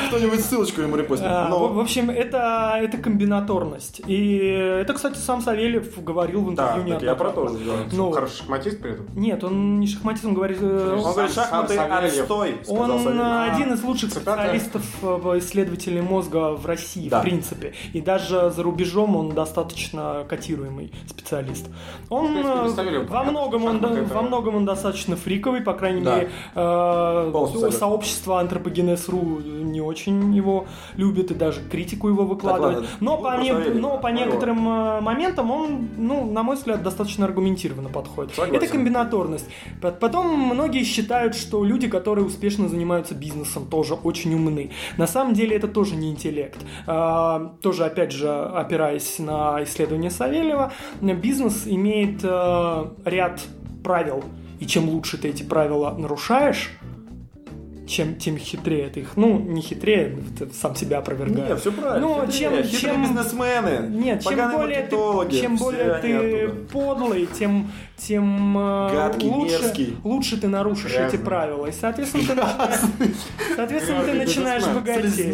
кто-нибудь ссылочку ему репостит? А, Ну, в, общем, это, это комбинаторность. И это, кстати, сам Савельев говорил в Да, интервью так я про то же говорю. Ну, Хороший шахматист при этом? нет, он не шахматист, он говорит... э, Он говорит, шахматы отстой, Он один из лучших специалистов э, исследователей мозга в России, Да. в принципе. И даже за рубежом он достаточно котируемый специалист. Он принципе, э, во многом он, во многом он достаточно фриковый, по крайней Да. Мере, э, сообщество антропогенез.ру не очень его любит и даже критику его выкладывает. ладно, но ну, по, не- но по некоторым э, моментам он, ну, на мой взгляд, достаточно аргументированно подходит. Согласен. Это комбинаторность. Потом многие считают, что люди, которые успешно занимаются бизнесом, тоже очень умны. На самом деле это тоже не интеллект. А, Тоже, опять же, опираясь на исследование Савельева, бизнес имеет э, ряд правил. И чем лучше ты эти правила нарушаешь, чем, тем хитрее ты их. Ну, не хитрее, ты сам себя опровергаешь. Нет, все правильно. Ну, Хитрые, чем- хитрые чем- бизнесмены. Нет, чем более, ты, чем более ты оттуда. подлый, тем, тем э, Гадкий, лучше, мерзкий. лучше ты нарушишь Грязный. эти правила. И, соответственно, ты начинаешь, соответственно, ты начинаешь богатеть.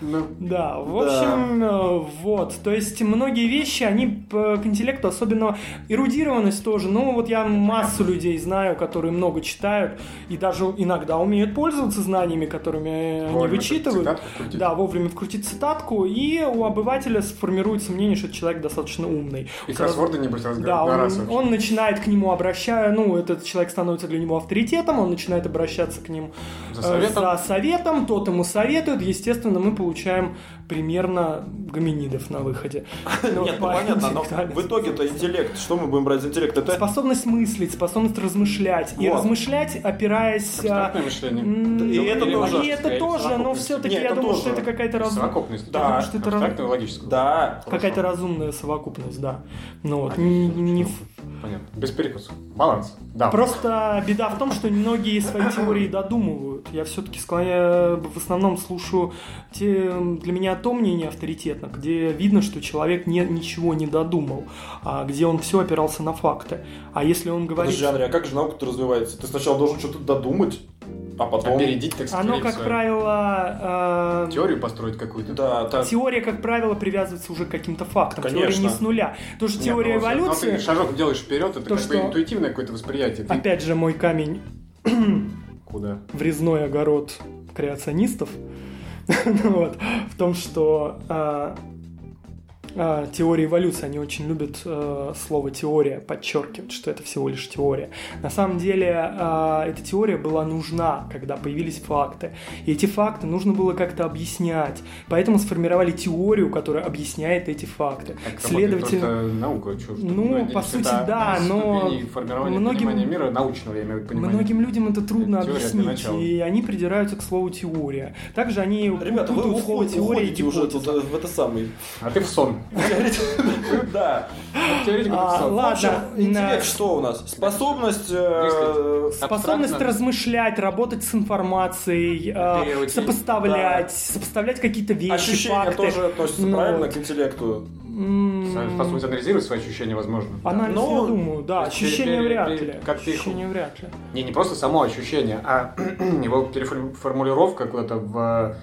Ну, Да, в общем, э, вот. То есть многие вещи, они к интеллекту, особенно эрудированность тоже. Ну, вот я массу людей знаю, которые много читают и даже иногда умеют пользоваться знаниями, которыми они Вовремя вычитывают. цитатку вкрутить. Да, вовремя вкрутить цитатку, и у обывателя сформируется мнение, что человек достаточно умный. И кроссворды, небось, разговаривают Да, на он, раз он начинает к нему обращая, ну, этот человек становится для него авторитетом, он начинает обращаться к ним За э, советом? за советом, тот ему советует, естественно, мы получаем примерно гоминидов на выходе. *laughs* Нет, ну по понятно, но в итоге-то интеллект, что мы будем брать за интеллект? Это Способность мыслить, способность размышлять. И размышлять, опираясь... а, Абстрактное мышление. И это и тоже. это тоже, но все-таки я думаю, что это какая-то раз... Совокупность. Да. Абстрактное логическое. Да. какая-то разумная совокупность, да. Ну вот, не Понятно. Без перекусов. Баланс. Да. Просто беда в том, что многие свои теории додумывают. Я все-таки склоняю, в основном слушаю те, для меня то мнение авторитетно, где видно, что человек не, ничего не додумал, а где он все опирался на факты. А если он говорит... Подожди, Андрей, а как же наука-то развивается? Ты сначала должен что-то додумать, а потом... Опередить, так сказать, Оно, как всё. правило, э, Теорию построить какую-то. Да, так. теория, как правило, привязывается уже к каким-то фактам. Теория Конечно. не с нуля. Тоже Нет, теория ну, равно эволюции... ты шажок делаешь вперед, это То, как бы что- интуитивное какое-то восприятие. Ты Опять же, мой камень *clears throat* куда? врезной огород креационистов Ну *laughs* вот, в том, что а, а, теория эволюции, они очень любят э, слово теория, подчеркивать, что это всего лишь теория. На самом деле а, эта теория была нужна, когда появились факты. И эти факты нужно было как-то объяснять. Поэтому сформировали теорию, которая объясняет эти факты. Так Следовательно, наука, что Ну, по сути, да, но многим- мира научного, я имею в виду. Многим людям это трудно Это объяснить, и они придираются к слову теория. Также они Ребята, вы уходите, уже тут э, в это самый. А ты в сон. Да. Теоретику А, ладно. интеллект что у нас? Способность... э, Способность размышлять, работать с информацией, э, сопоставлять, сопоставлять какие-то вещи, Ощущения тоже относятся Ну, правильно к интеллекту. М, Способность анализировать свои ощущения, возможно. Анализ, Ну, я думаю, да. Ощущения вряд ли. как Ощущения вряд ли. Не, не просто само ощущение, а *clears throat* его переформулировка куда-то в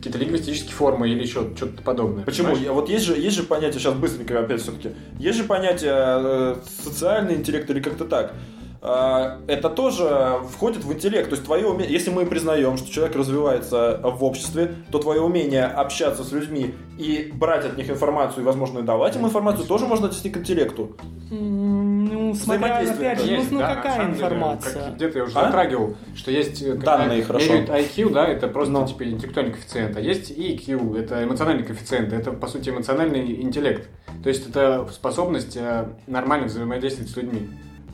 какие-то лингвистические формы или еще что-то подобное. Почему? Понимаешь? Я- Вот есть же, есть же понятие, сейчас быстренько опять все-таки, есть же понятие э, социальный интеллект или как-то так. А, Это тоже входит в интеллект. То есть твое умение, если мы признаем, что человек развивается в обществе, то твое умение общаться с людьми и брать от них информацию и, возможно, давать им информацию, тоже можно отнести к интеллекту. Ну, смотря, опять же, ну, Есть, ну да, какая самом деле, информация? как где-то я уже А? затрагивал, что есть э, Данные, хорошо. IQ, да, это просто Ну. типа интеллектуальный коэффициент, а есть EQ, это эмоциональный коэффициент, это по сути эмоциональный интеллект. То есть это способность э, нормально взаимодействовать с людьми.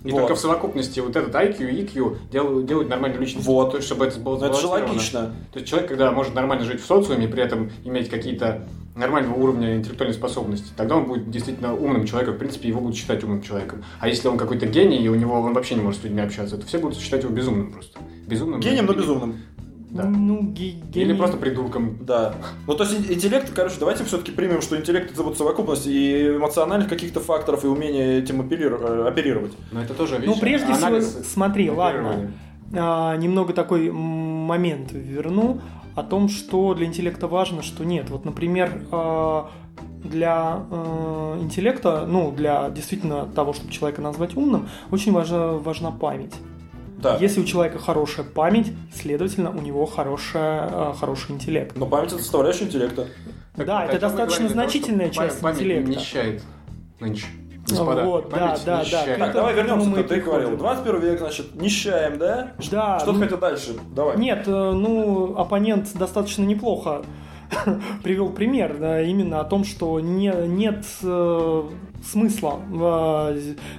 И Вот. только в совокупности вот этот IQ и EQ делают, делают нормальную личность. Вот. То есть, чтобы это было Но это же логично. То есть человек, когда может нормально жить в социуме, при этом иметь какие-то нормального уровня интеллектуальной способности, тогда он будет действительно умным человеком, в принципе, его будут считать умным человеком. А если он какой-то гений, и у него он вообще не может с людьми общаться, то все будут считать его безумным просто. Безумным. Гением, но безумным. Да. Ну, ге- Или гений- просто придурком. Да. Ну, то есть ин- интеллект, короче, давайте все-таки примем, что интеллект это вот совокупность и эмоциональных каких-то факторов и умение этим оперир- э, оперировать. Но это тоже, Ну, видишь, прежде анализ всего, смотри, ладно, а, немного такой момент верну о том, что для интеллекта важно, что нет. Вот, например, а, для э, интеллекта, ну, для действительно того, чтобы человека назвать умным, очень важна, важна память. Да. Если у человека хорошая память, следовательно, у него хорошая, э, хороший интеллект. Но память это составляющая интеллекта. Так Да, это достаточно что значительная па- часть память интеллекта. нищает нынче. Господа, Вот, да, память да, да. Так, давай вернемся. мы Ты, говорил, приходим. 21 век, значит, нищаем, да? Да, Что ну, ты хотел дальше? Давай. Нет, э, ну, оппонент достаточно неплохо *laughs* привел пример, да, именно о том, что не, нет э, смысла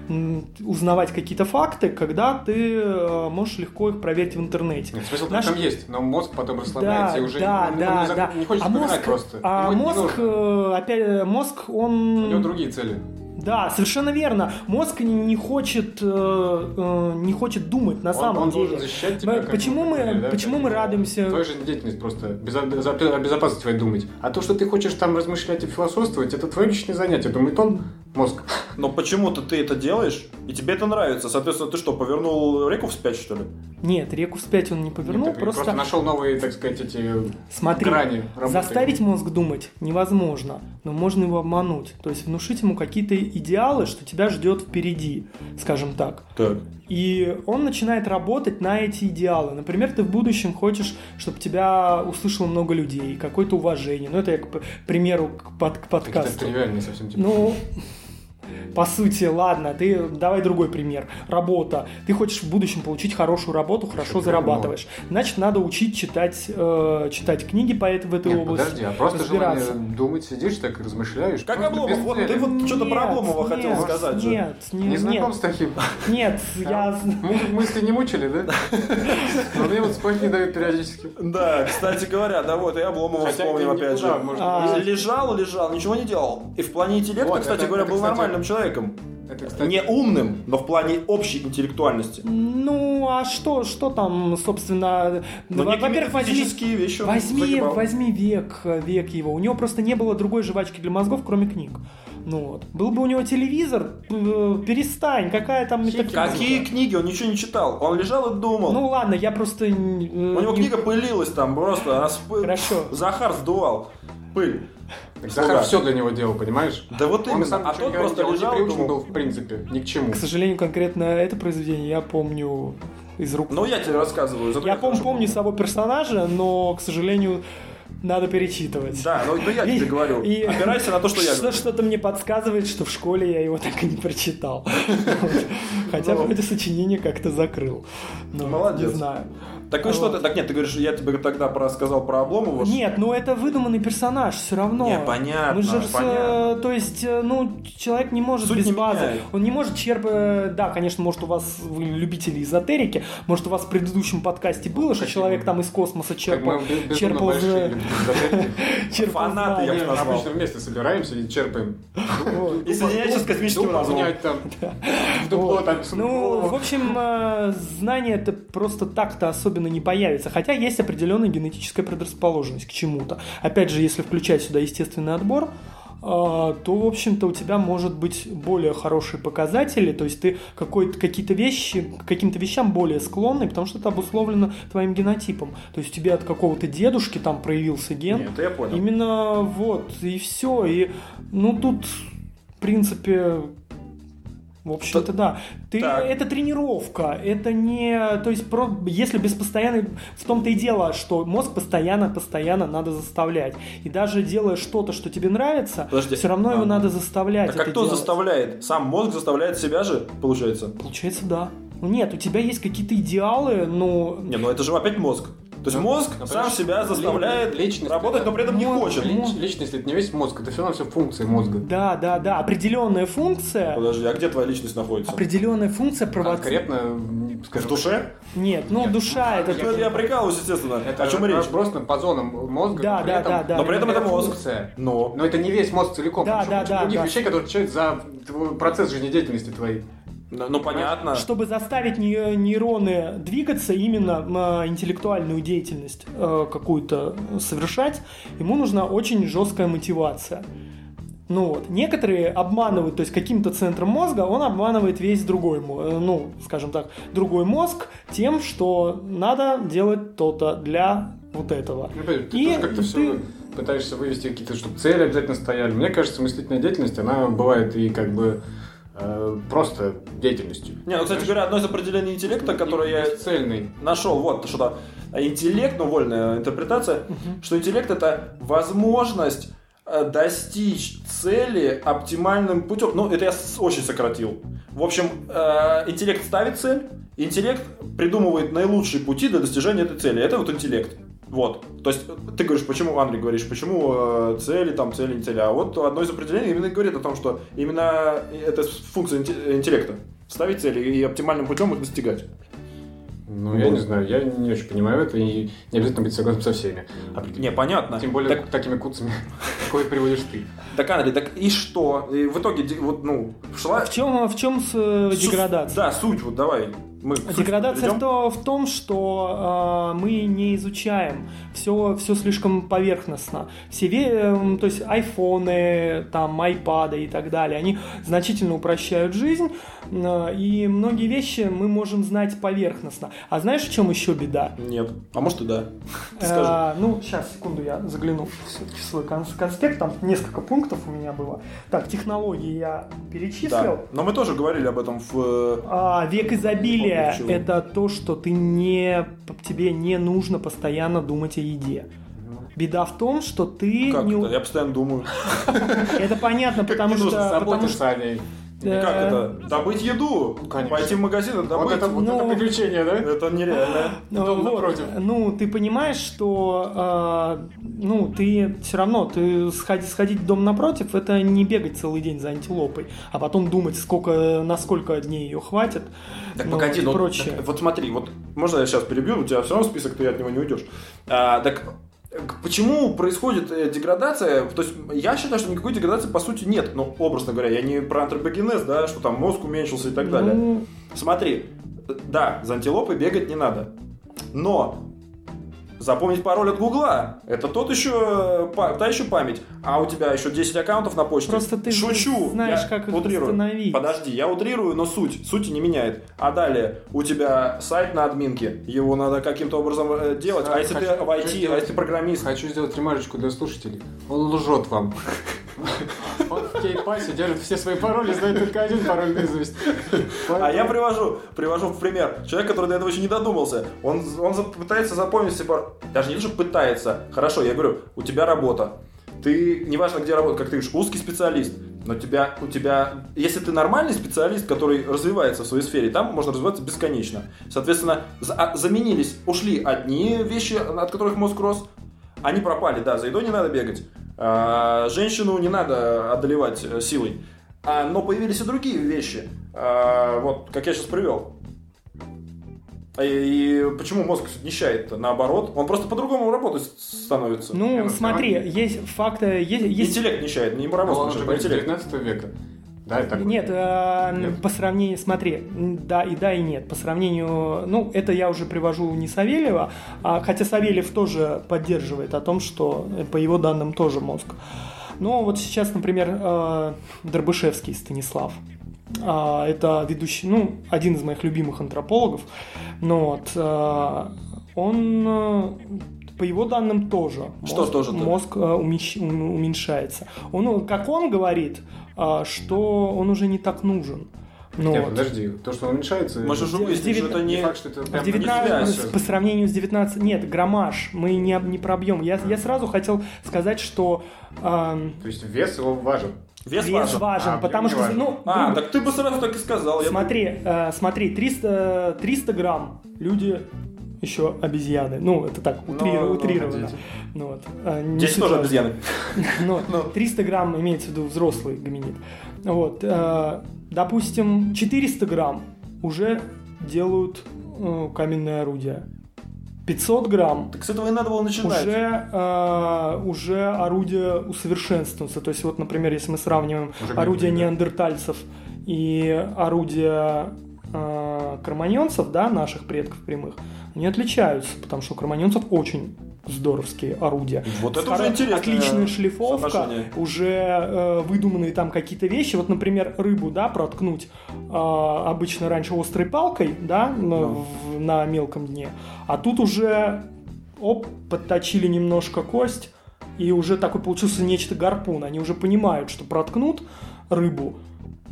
э, узнавать какие-то факты, когда ты э, можешь легко их проверить в интернете. Нет, смысл Наш- там есть, но мозг потом расслабляется Да, и уже да, он- он да, не, да. не хочет а мозг, просто. а Ему не мозг, э, опять, мозг, У него он другие цели. Да, совершенно верно. Мозг не, не хочет, э, э, не хочет думать на Он- самом он деле. должен защищать тебя. Почему мы- да, почему мы радуемся- Твоя жизнедеятельность просто безо- о безопасности твоей думать. А то, что ты хочешь там размышлять и философствовать, это твое личное занятие. Думает он, мозг. Но почему-то ты это делаешь, и тебе это нравится. Соответственно, ты что, повернул реку вспять, что ли? Нет, реку вспять он не повернул, Нет, ты просто, нашел новые, так сказать, эти смотри, грани работы. заставить мозг думать невозможно, но можно его обмануть. То есть внушить ему какие-то идеалы, что тебя ждет впереди, скажем так. Так. И он начинает работать на эти идеалы. Например, ты в будущем хочешь, чтобы тебя услышало много людей, какое-то уважение. Ну, это я, к примеру, к, под, к Это подкасту. тривиальные совсем типа. Ну, по сути, ладно, ты давай другой пример. Работа. Ты хочешь в будущем получить хорошую работу, хорошо Что-то зарабатываешь. Значит, надо учить читать, э, читать книги по этой, в этой Нет, области. подожди, а просто разбираться. желание думать, сидишь так и размышляешь. Как Обломов, без вот ты вот что-то про Нет, Обломова хотел нет, сказать же. Нет, не, Не знаком нет, с таким? нет, я... Му- Мысли не мучили, да? Но мне вот спать не дают периодически. Да, кстати говоря, да вот, и Обломова ты опять же. А. Лежал, лежал, ничего не делал. И в плане интеллекта, кстати говоря, был кстати, нормальным человеком. Это, кстати, Не умным, но в плане общей интеллектуальности. Ну, а что, что там, собственно... Некие Во-первых, возьми, вещи возьми, загибал. возьми век, век его. У него просто не было другой жвачки для мозгов, кроме книг. Ну вот. Был бы у него телевизор, э, перестань, какая там метафизика. Какие книги? Он ничего не читал. Он лежал и думал. Ну ладно, я просто... э, У него не- книга пылилась там просто. она сп- Хорошо. Захар сдувал. Пыль. Захар Слуга. все для него делал, понимаешь? Да вот Он именно. сам а тот не просто делал, не лежал приучен думал. был, в принципе, ни к чему. К сожалению, конкретно это произведение я помню из рук. Ну, я тебе рассказываю. зато я пом- помню самого персонажа, но, к сожалению, надо перечитывать. Да, ну, ну я тебе И- говорю. и- Опирайся на то, что я говорю. Что-то мне подсказывает, что в школе я его так и не прочитал. *laughs* Хотя Ну. вроде сочинение как-то закрыл. Ну, Молодец. Не знаю. Так вы что ты, так нет, ты говоришь, я тебе тогда про, сказал про Обломова. Нет, ну это выдуманный персонаж, все равно. Не, понятно, Мы же, с- понятно. то есть, э, ну, человек не может Суть без не базы. меняет. Он не может черпать, да, конечно, может у вас, вы любители эзотерики, может у вас в предыдущем подкасте было, что человек там из космоса Как черпал, мы безумно черпал, *laughs* черпал Фанаты, я бы назвал. обычно вместе собираемся и черпаем. Вот. И соединяйся с космическим разумом. там. *laughs* В дупло Вот. там. Ну, в общем, э, знание это просто так-то особенно не появится. Хотя есть определенная генетическая предрасположенность к чему-то. Опять же, если включать сюда естественный отбор, э, то, в общем-то, у тебя может быть более хорошие показатели, то есть ты какой-то, какие-то вещи, к каким-то вещам более склонный, потому что это обусловлено твоим генотипом. То есть у тебя от какого-то дедушки там проявился ген, Нет, я понял. Именно вот, и все. И, ну, тут, в принципе, в общем-то, да. Ты, Так. это тренировка, это не... То есть, про, если без постоянной... В том-то и дело, что мозг постоянно-постоянно надо заставлять. И даже делая что-то, что тебе нравится, Подожди. все равно его А. надо заставлять Так а кто делать. заставляет? Сам мозг заставляет себя же, получается? Получается, да. Ну, нет, у тебя есть какие-то идеалы, но... Не, ну это же опять мозг. То есть Ну, мозг ну, сам себя заставляет ли- личность работать, но при этом не хочет. ли- Лич- Личность это не весь мозг, это все равно все функции мозга. Да, да, да. Определенная функция... Подожди, а где твоя личность находится? Определенная функция провоцирует... Конкретно, не- В скажем душе? Нет, ну, Нет. душа это... Ну, Я прикалываюсь, естественно. Это О чем речь? просто по зонам мозга. Да, но при да, этом- да, да. Но при этом это мозг. функция. Но. Но это не весь мозг целиком. Да, да, да, других да. вещей, которые отвечают за твой процесс жизнедеятельности твоей. Ну, ну, понятно. Чтобы заставить ней- нейроны двигаться, именно интеллектуальную деятельность э, какую-то совершать, ему нужна очень жесткая мотивация. Ну вот, некоторые обманывают, то есть каким-то центром мозга, он обманывает весь другой, э, ну, скажем так, другой мозг тем, что надо делать то-то для вот этого. Ну, Ты И тоже как-то ты- все пытаешься вывести какие-то, чтобы цели обязательно стояли. Мне кажется, мыслительная деятельность, она бывает и как бы просто деятельностью. Не, ну, кстати говоря, одно из определений интеллекта, которое я Цельный. нашел, вот что-то. А Интеллект, ну, вольная интерпретация, что интеллект это возможность э, достичь цели оптимальным путем. Ну, это я очень сократил. В общем, э, интеллект ставит цель, интеллект придумывает наилучшие пути для достижения этой цели. Это вот интеллект. Вот. То есть ты говоришь, почему, Андрей, говоришь, почему э, цели, там, цели, не цели. А вот одно из определений именно говорит о том, что именно это функция инте- интеллекта. Ставить цели и оптимальным путем их достигать. Ну, я не знаю, я не очень понимаю это и не обязательно быть согласен со всеми. Не, понятно. Тем более Так, такими куцами, какой приводишь ты. так, Андрей, так и что? И в итоге, вот, ну, шла... В чем, в чем с, э, деградация? Да, суть, вот давай. Мы сути Деградация в, то- в том, что э, мы не изучаем все, все слишком поверхностно. Все, эм, то есть айфоны, там, айпады и так далее, они значительно упрощают жизнь, э, и многие вещи мы можем знать поверхностно. А знаешь, в чем еще беда? Нет. А может и да. Э, ну, сейчас, секунду, я загляну в свой кон- конспект, там несколько пунктов у меня было. Так, технологии я перечислил. Да. Но мы тоже говорили об этом в... э, А, век изобилия Чего. это то, что ты не тебе не нужно постоянно думать о еде. Беда в том, что ты Как не это? Я постоянно думаю. *laughs* это понятно, потому что потому что э, Как это? Добыть еду? Конечно. Пойти в магазин и Вот добыть? это, вот ну, это приключение, да? Это нереально. *laughs* Ну, Дом вот, напротив. ну, ты понимаешь, что э, ну, ты все равно, ты сходи- сходить в дом напротив, это не бегать целый день за антилопой, а потом думать, сколько, на сколько дней ее хватит. Так ну, погоди, и ну, прочее. так вот смотри, вот можно я сейчас перебью, у тебя все равно список, ты от него не уйдешь. А, так почему происходит э, деградация? То есть я считаю, что никакой деградации по сути нет. Ну, образно говоря, я не про антропогенез, да, что там мозг уменьшился и так далее. Ну, Смотри, да, за антилопой бегать не надо. Но запомнить пароль от Гугла это тот еще, па- та еще память. А у тебя еще 10 аккаунтов на почте. Просто ты Шучу. знаешь, я как их утрирую. восстановить. Подожди, я утрирую, но суть. Суть не меняет. А далее, у тебя сайт на админке. Его надо каким-то образом э, делать. А Да, если ты хочу- в IT, хочу а если ты программист? Хочу сделать ремарочку для слушателей. Он лжет вам. *laughs* Он в кейпасе держит все свои пароли, знает только один пароль наизусть. А я привожу, привожу в пример. Человек, который до этого еще не додумался, он, он пытается запомнить себе, пар- даже не что пытается. Хорошо, я говорю, у тебя работа. Ты, неважно где работа, как ты говоришь, узкий специалист. Но тебя, у тебя, если ты нормальный специалист, который развивается в своей сфере, там можно развиваться бесконечно. Соответственно, за- а, заменились, ушли одни вещи, от которых мозг рос, они пропали, да, за едой не надо бегать, женщину не надо одолевать э, силой, А, но появились и другие вещи, А, вот, как я сейчас привел. И, почему мозг нищает наоборот? Он просто по-другому работать становится. Ну, смотри, есть факты, есть, есть Интеллект нищает, не же а интеллект. 19 века. Да, это Нет, э, Нет? по сравнению, смотри, да и да и нет. По сравнению, ну, это я уже привожу не Савельева, а, хотя Савельев тоже поддерживает о том, что э, по его данным тоже мозг. Но вот сейчас, например, э, Дробышевский Станислав. А, Это ведущий, ну, один из моих любимых антропологов. Но вот, э, он, э, по его данным, тоже. Что мозг- тоже-то? Мозг э, умещ- ум- уменьшается. Он, ну, как он говорит, а, что он уже не так нужен. Ну, Нет, вот. подожди, то, что он уменьшается... Можешь В выяснить, что девят- это не не... факт, что это прям 19 связь. по сравнению с 19... Нет, граммаж мы не, не пробьем. Я, я сразу хотел сказать, что ам, То есть вес его важен. Вес, вес важен. важен, А, потому не что... важен. Ну, А, грубо- так ты бы сразу так и сказал. я смотри, э, смотри, 300, 300 грамм люди еще обезьяны. Ну, это так, утри- ну, утрированно. хотите. Ну, вот. А, не Здесь тоже обезьяны. *laughs* Ну, Ну. 300 грамм имеется в виду взрослый гоминид. Вот, э, допустим, 400 грамм уже делают э, каменное орудие. 500 грамм Так с этого и надо было начинать. уже, э, уже орудие усовершенствуется. То есть, вот, например, если мы сравниваем Уже да. неандертальцев и орудия э, кроманьонцев, да, наших предков прямых, они отличаются, потому что у кроманьонцев очень здоровские орудия. Вот это Хоро- уже интересно. Отличная шлифовка, уже э, выдуманные там какие-то вещи. Вот, например, рыбу, да, проткнуть э, обычно раньше острой палкой, да, на, в- на мелком дне. А тут уже, оп, подточили немножко кость, и уже такой получился нечто гарпун. Они уже понимают, что проткнут рыбу,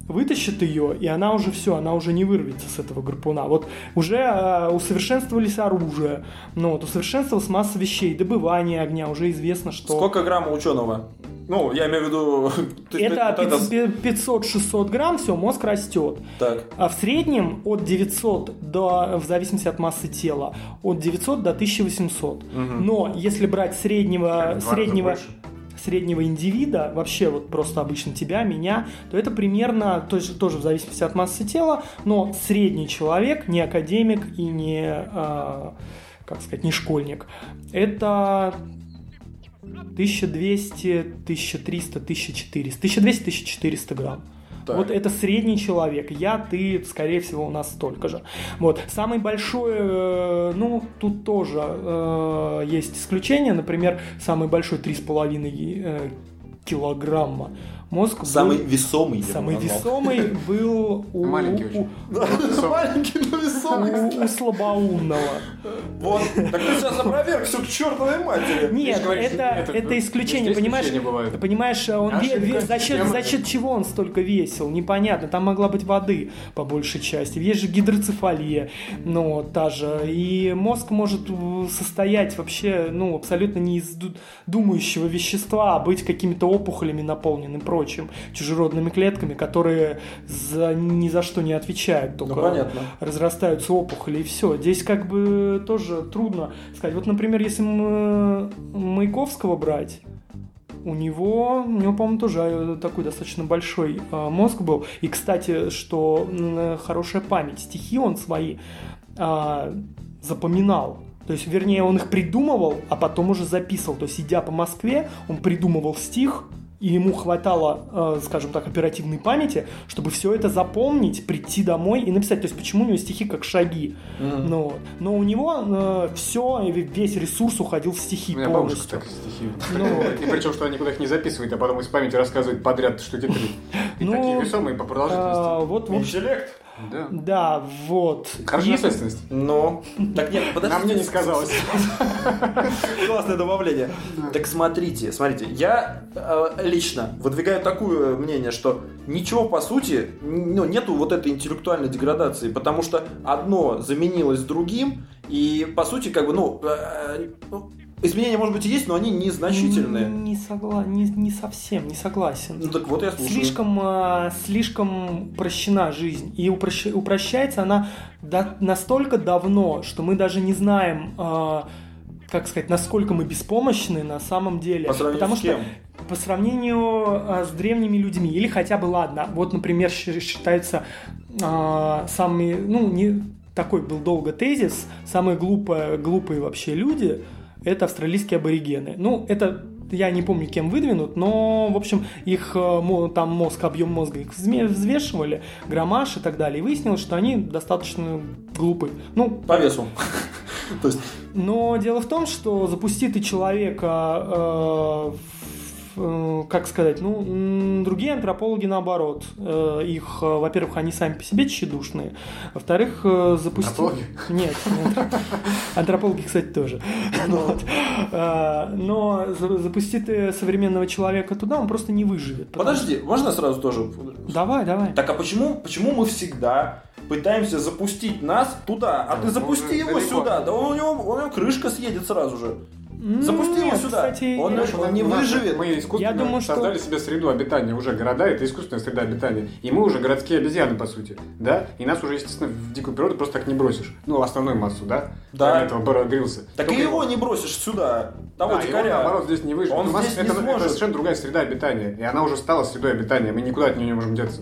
вытащит ее, и она уже все, она уже не вырвется с этого гарпуна. Вот уже э, усовершенствовались оружие, ну, вот, усовершенствовалась масса вещей, добывание огня, уже известно, что... Сколько грамм ученого? Ну, я имею в виду... *laughs* Это вот это- 500-600 грамм, все, мозг растет. Так. А в среднем от 900 до, в зависимости от массы тела, от 900 до 1800. Мгм. Но если брать среднего, среднего, больше. Среднего индивида, вообще вот просто обычно тебя, меня, то это примерно, то есть тоже в зависимости от массы тела, но средний человек, не академик и не, а, как сказать, не школьник, это 1200, 1300, 1400, 1200, 1400 грамм. Так. Вот это средний человек. Я, ты, скорее всего, у нас столько же. Вот. Самый большой, э, ну, тут тоже э, есть исключения. Например, самый большой 3,5 э, килограмма. Мозг был- Самый весомый. самый весомый был у, Маленький у, очень. Маленький, но весомый. у- слабоумного. Вот. Так ты сейчас опроверг все к чертовой матери. Нет, это, это- это, исключение, понимаешь? понимаешь, он ве- Ошибка ве- за, счет, за счет чего он столько весил? Непонятно. Там могла быть воды по большей части. Есть же гидроцефалия, ну, та же. И мозг может э, состоять вообще, ну, абсолютно не из ду- думающего вещества, а быть какими-то опухолями наполненным прочим, чужеродными клетками, которые за, ни за что не отвечают. Ну, Только понятно. разрастаются опухоли и все. Здесь как бы тоже трудно сказать. Вот, например, если м- Маяковского брать, у него, у него, по-моему, тоже э, такой достаточно большой э, мозг был. И, кстати, что хорошая память. Стихи он свои а, запоминал. То есть, вернее, он их придумывал, а потом уже записывал. То есть, идя по Москве, он придумывал стих, и ему хватало, э, скажем так, оперативной памяти, чтобы все это запомнить, прийти домой и написать. То есть, почему у него стихи как шаги. Мгм. Ну, но у него все, весь ресурс уходил в стихи У меня бабушка полностью. так стихи. Ну. И причем, что она никуда их не записывает, а потом из памяти рассказывает подряд, что три. И Ну, такие весомые по А, продолжительности. вот, вот, Интеллект? Да. да, вот. Хорошая И- наследственность. Ну, так нет, подожди. На мне не сказалось. *laughs* Классное добавление. Так смотрите, смотрите, я э, лично выдвигаю такое мнение, что ничего по сути, ну, нету вот этой интеллектуальной деградации, потому что одно заменилось другим, и по сути, как бы, ну, э, ну, изменения, может быть, и есть, но они незначительные. Не, согла... не, не совсем, не согласен. Ну так вот я слушаю. Слишком, а, слишком упрощена жизнь. И упрощ- упрощается она до- настолько давно, что мы даже не знаем, а, как сказать, насколько мы беспомощны на самом деле. По сравнению Потому с что кем? по сравнению а, с древними людьми, или хотя бы, ладно, вот, например, считаются а, самые, ну, не такой был долго тезис, самые глупые, глупые вообще люди – это австралийские аборигены. Ну, это я не помню, кем выдвинут, но, в общем, их э, там мозг, объем мозга их взвешивали, граммаж и так далее, и выяснилось, что они достаточно глупы. Ну, По весу. *laughs* То есть, но дело в том, что запусти ты человека, в- э, как сказать, ну, другие антропологи наоборот. Э, их, э, во-первых, они сами по себе тщедушные. Во-вторых, э, запусти... Антропологи? Нет, нет. Антропологи, кстати, тоже. Вот. Э, Но за- запусти ты современного человека туда, он просто не выживет. потому подожди, можно сразу тоже? Давай, давай. Так а почему, почему мы всегда пытаемся запустить нас туда, а ты Ну, запусти его сюда, да он, у него, у него крышка съедет сразу же. Запусти его нет, сюда. Кстати, Он- я- он не выживет. Мы искусственно Я думаю, что- создали себе среду обитания. Уже города это искусственная среда обитания. И мы уже городские обезьяны, по сути. Да? И нас уже, естественно, в дикую природу просто так не бросишь. Ну, основную массу, да? Да. Кроме этого Гриллса. Так Только и его не бросишь сюда, того Да, дикаря. наоборот, здесь не выживет. Он У нас здесь не это, это сможет. совершенно другая среда обитания. И она уже стала средой обитания. Мы никуда от нее не можем деться.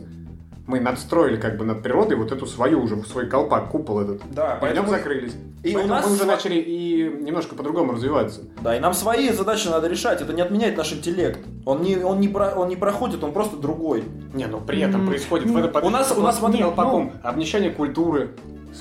Мы надстроили как бы над природой вот эту свою уже, свой колпак, купол этот. Да, И в нем поэтому... закрылись. И у Поэтому нас мы уже начали и немножко по-другому развиваться. Да, и нам свои задачи надо решать. Это не отменяет наш интеллект. Он не, он не, про, он не проходит, он просто другой. Не, но при этом М, происходит ну, в этом у нас- у нас, смотри, колпаком обнищание культуры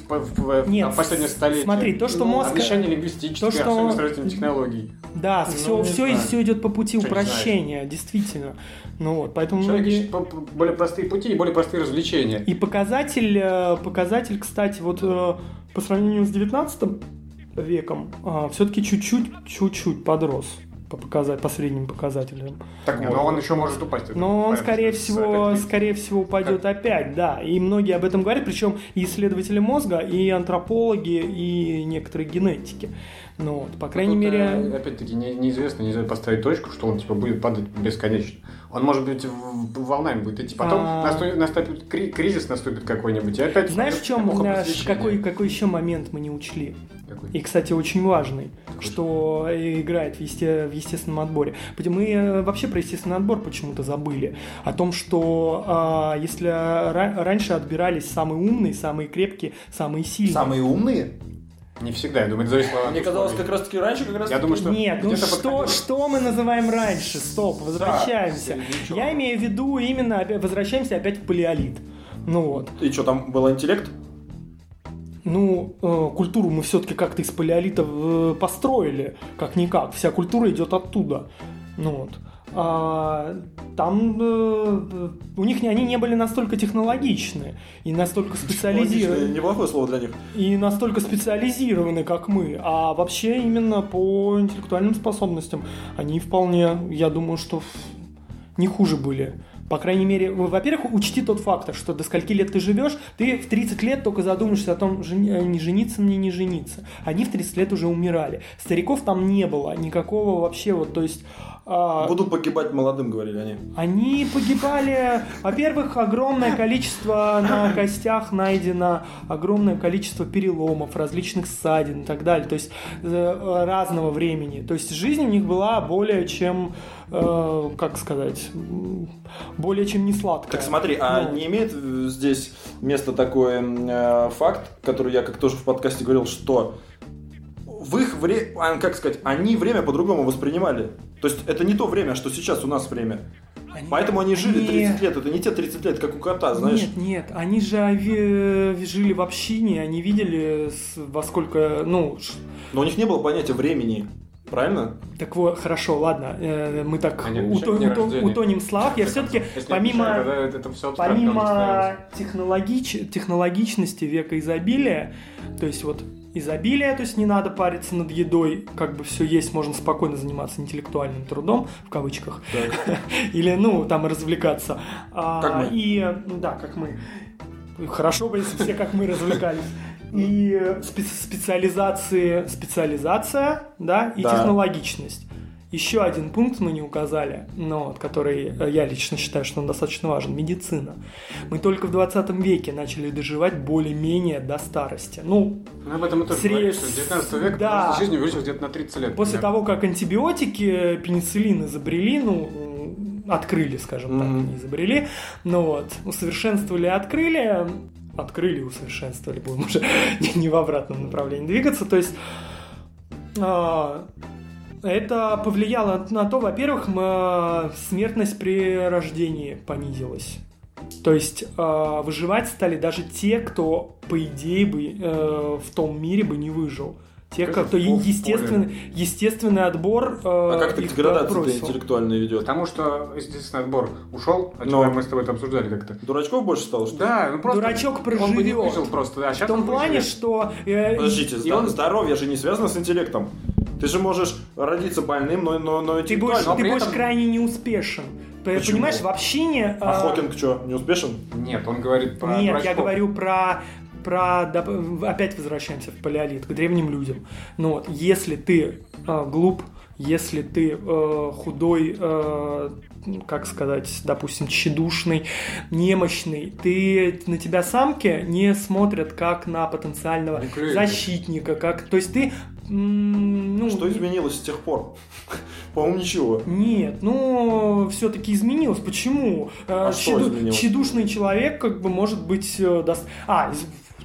в, в- в Нет, там, последнее столетие. смотри, то, что Ну, мозг- Обнищание лингвистических, то, что- особенно технологий. Да, Ну, все, все, все идет по пути Что упрощения, действительно. Ну вот, поэтому Человек многие- ищет более простые пути и более простые развлечения. И показатель, э, показатель, кстати, вот э, по сравнению с 19 веком, все-таки чуть-чуть, чуть-чуть подрос по, показать, по средним показателям. Так, не, но он еще может упасть. Но он, скорее всего, скорее всего, упадет опять, да. И многие об этом говорят, причем и исследователи мозга, и антропологи, и некоторые генетики. Ну вот, по крайней Тут, мере... э, Опять-таки, не- неизвестно, нельзя поставить точку, что он типа будет падать бесконечно. Он может быть волнами будет идти. Потом А. наступит, наступит кри- кризис наступит какой-нибудь. И опять Знаешь, в чем, э, какой, какой еще момент мы не учли? Какой? И, кстати, очень важный, Какой? что играет в, есте- в естественном отборе. Потому Мы э, вообще про естественный отбор почему-то забыли. О том, что а, если ра- раньше отбирались самые умные, самые крепкие, самые сильные. Самые умные? Не всегда, я думаю, это зависит от Мне казалось, как раз таки раньше, как раз Я думаю, что Нет, ну что, подходило. что мы называем раньше? Стоп, возвращаемся. ничего. Я имею в виду именно, возвращаемся опять в палеолит. Ну вот. И что, там был интеллект? Ну, э, культуру мы все-таки как-то из палеолита э, построили, как-никак. Вся культура идет оттуда. Ну вот. А, там э, у них они не были настолько технологичны и настолько специализированы, Неплохое слово для них. и настолько специализированы, как мы. А вообще именно по интеллектуальным способностям они вполне, я думаю, что не хуже были. По крайней мере, во- во-первых, учти тот фактор, что до скольки лет ты живешь, ты в 30 лет только задумаешься о том, э, не жениться мне, не жениться. Они в 30 лет уже умирали. Стариков там не было, никакого вообще вот, то есть... а, Буду погибать молодым, говорили они. они погибали, во-первых, огромное количество на костях найдено, огромное количество переломов, различных ссадин и так далее, то есть э, разного времени. То есть жизнь у них была более чем, э, как сказать, более чем не сладкая. Так смотри, а Ну. не имеет здесь место такой э, факт, который я как тоже в подкасте говорил, что в их время, как сказать, они время по-другому воспринимали. То есть это не то время, что сейчас у нас время. Они- Поэтому они жили они- 30 лет, это не те 30 лет, как у кота, знаешь. Нет, нет, они же ови- жили в общине, они видели во сколько, ну, Но у них не было понятия времени, правильно? так вот, хорошо, ладно, э, мы так Они уто- уто- утонем в словах, я все-таки помимо... это, это все Помимо технологич... технологичности века изобилия, то есть вот изобилие, то есть не надо париться над едой, как бы все есть, можно спокойно заниматься интеллектуальным трудом, в кавычках, *laughs* или, ну, там развлекаться. А, Как мы. И, ну да, как мы. Хорошо бы, если все как мы развлекались. *laughs* и спе- специализации, специализация, да, и Да. технологичность. Еще один пункт мы не указали, но который э, я лично считаю, что он достаточно важен. Медицина. Мы только в 20 веке начали доживать более-менее до старости. Ну, Ну, об этом мы тоже Срез- говорили, что с 19 века Да. жизни увеличилась где-то на 30 лет. После примерно. того, как антибиотики, пенициллин изобрели, ну, открыли, скажем так, Мгм. не изобрели, ну вот, усовершенствовали, открыли, открыли, усовершенствовали, будем уже не, *laughs* не в обратном направлении двигаться, то есть а, это повлияло на то, во-первых, м, смертность при рождении понизилась. То есть а, выживать стали даже те, кто, по идее, бы э, в том мире бы не выжил. Те, Как кто естественный, естественный отбор. э, А как так их деградация интеллектуальная ведет? Потому что естественный отбор ушел, а Но- мы с тобой это обсуждали как-то. Дурачков больше стало, что ли? Да, ну просто Дурачок он бы не проживет. выжил просто, да, а В том плане, выживет. что... э, Подождите, И он- здоровье же не связано с интеллектом. Ты же можешь родиться больным, но, но, но ты будешь, но ты будешь этом- крайне неуспешен. Почему? Понимаешь, в общине... А э, Хокинг что, не успешен? Нет, он говорит про Нет, я дурачков. говорю про про опять возвращаемся в палеолит к древним людям. Ну вот, если ты э, глуп, если ты э, худой, э, как сказать, допустим, тщедушный, немощный, ты на тебя самки не смотрят как на потенциального Не клюют. защитника, как, то есть ты ну, Что изменилось с тех пор? *laughs* По-моему, ничего. нет, ну все-таки изменилось. Почему? Э, А что изменилось? Тщедушный человек как бы может быть э, даст- А,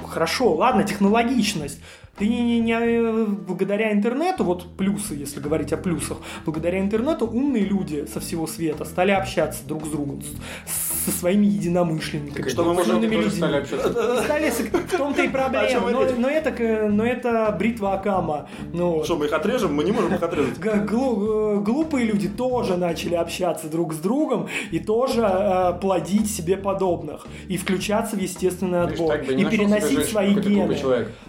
хорошо, ладно, технологичность. Ты не, не- не, э, благодаря интернету, вот плюсы, если говорить о плюсах, благодаря интернету умные люди со всего света стали общаться друг с другом, с- со своими единомышленниками, Что мы можем тоже людьми. стали общаться. *laughs* Стали в том-то и проблема. Но, но это, но это бритва Акама. Ну. Что, мы их отрежем? Мы не можем их отрезать. Глу- э, глупые люди тоже начали общаться друг с другом и тоже э, плодить себе подобных и включаться в естественный Видишь, отбор не и переносить свои гены.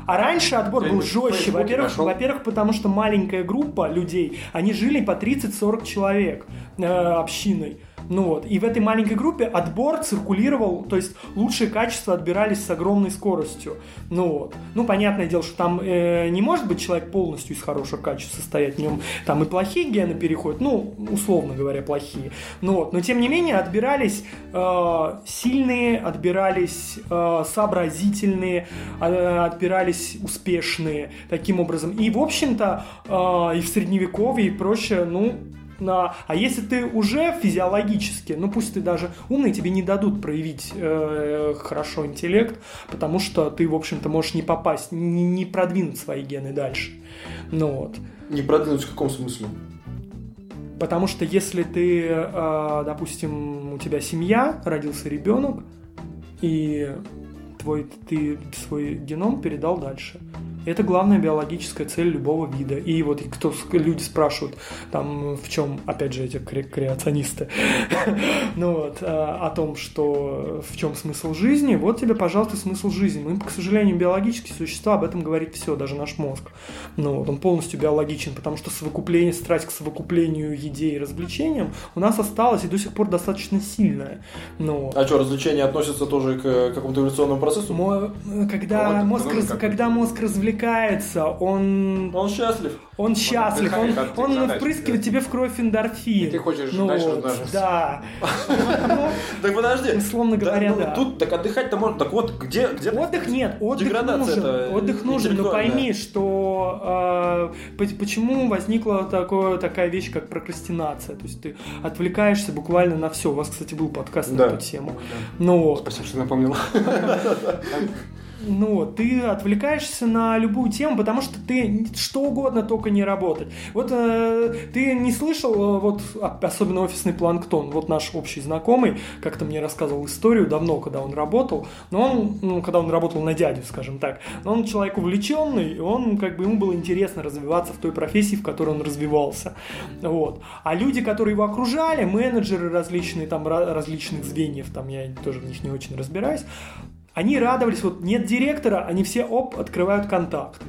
А раньше отбор был Где-нибудь в жестче. Во-первых, во-первых, потому что маленькая группа людей, они жили по 30-40 человек э, общиной. Ну вот, и в этой маленькой группе отбор циркулировал, то есть лучшие качества отбирались с огромной скоростью. Ну вот. Ну, понятное дело, что там э, не может быть человек полностью из хороших качеств состоять, в нем там и плохие гены переходят, ну, условно говоря, плохие. Ну вот, но тем не менее отбирались э, сильные, отбирались э, сообразительные, э, отбирались успешные таким образом. И, в общем-то, э, и в средневековье и прочее, ну, на... А если ты уже физиологически, ну пусть ты даже умный, тебе не дадут проявить э, хорошо интеллект, потому что ты, в общем-то, можешь не попасть, не, не продвинуть свои гены дальше. Ну вот. Не продвинуть в каком смысле? Потому что если ты, э, допустим, у тебя семья, родился ребенок, и твой, ты свой геном передал дальше. Это главная биологическая цель любого вида. И вот кто люди спрашивают, там в чем, опять же, эти кре- креационисты, *laughs* ну вот, э, о том, что в чем смысл жизни, вот тебе, пожалуйста, смысл жизни. Мы, к сожалению, биологические существа, об этом говорит все, даже наш мозг. Ну вот, он полностью биологичен, потому что совокупление, страсть к совокуплению идей и развлечениям у нас осталась и до сих пор достаточно сильная. Ну. А что, развлечения относятся тоже к какому-то эволюционному процессу? Мо- Когда, Ну, вот мозг, раз- как- когда мозг развлекается, он, Он счастлив. он счастлив, он, он задач, впрыскивает да. тебе в кровь эндорфин. И ты хочешь ну, дальше вот, размножаться. Да. *laughs* Так подожди. Условно Да, говоря, ну, да. Тут так отдыхать-то можно. Так вот, где, где Отдых нет, отдых Деградация нужен. Отдых нужен, но пойми, что э, по- почему возникла такая вещь, как прокрастинация. То есть ты отвлекаешься буквально на все. У вас, кстати, был подкаст на эту тему. Ну вот. Спасибо, что напомнил. *laughs* Ну, ты отвлекаешься на любую тему, потому что ты что угодно, только не работать. Вот э, ты не слышал, э, вот а- особенно офисный планктон, вот наш общий знакомый, как-то мне рассказывал историю давно, когда он работал, но он, ну, когда он работал на дядю, скажем так, но он человек увлеченный, и он, как бы, ему было интересно развиваться в той профессии, в которой он развивался. Вот. А люди, которые его окружали, менеджеры различные, там, различных звеньев, там, я тоже в них не очень разбираюсь, они радовались, вот нет директора, они все, оп, открывают контакт.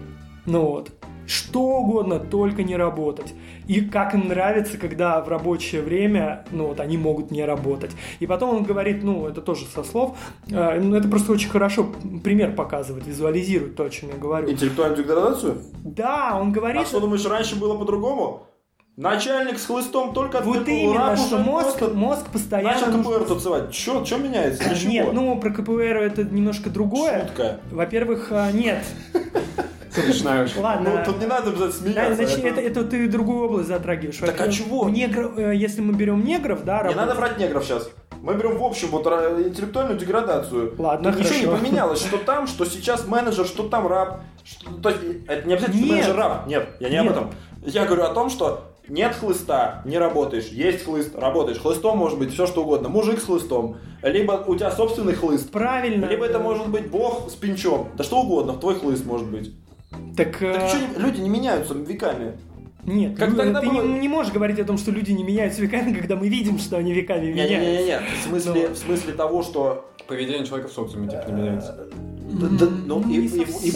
Ну вот. что угодно, только не работать. И как им нравится, когда в рабочее время, ну вот они могут не работать. И потом он говорит, ну это тоже со слов, э, ну это просто очень хорошо пример показывает, визуализирует то, о чем я говорю. Интеллектуальную деградацию? Да, он говорит... А что думаешь, раньше было по-другому? Начальник с хлыстом только Вот именно, раб что мозг, просто мозг постоянно... Начал нужно- КПР танцевать. Че, что меняется? Ничего. *coughs* Нет, ну про КПР это немножко другое. Шутка. Во-первых, а, нет. *laughs* Смешная очень. Ладно. Ну, тут не надо обязательно Да, смеяться. значит, это, это ты другую область затрагиваешь. Так а чего? у негров, э, если мы берем негров, да, Не надо брать негров сейчас. Мы берем в общем вот интеллектуальную деградацию. Ладно, Ничего не поменялось, что там, что сейчас менеджер, что там раб. Что- то есть, это не обязательно, что Нет. менеджер раб. Нет, я не Нет. об этом. Я говорю о том, что нет хлыста, не работаешь. Есть хлыст, работаешь. Хлыстом может быть все что угодно. Мужик с хлыстом. Либо у тебя собственный хлыст. Правильно. Либо это может быть бог с пинчом. Да что угодно, твой хлыст может быть. Так, э, Так чё не- люди не меняются веками. нет, как ну, тогда ты было- не, не можешь говорить о том, что люди не меняются веками, когда мы видим, что они веками меняются. Не-не-не, в смысле, Ну. в смысле того, что Поведение человека в социуме типа не меняется. Да, ну, Ну, и, и- и в- и в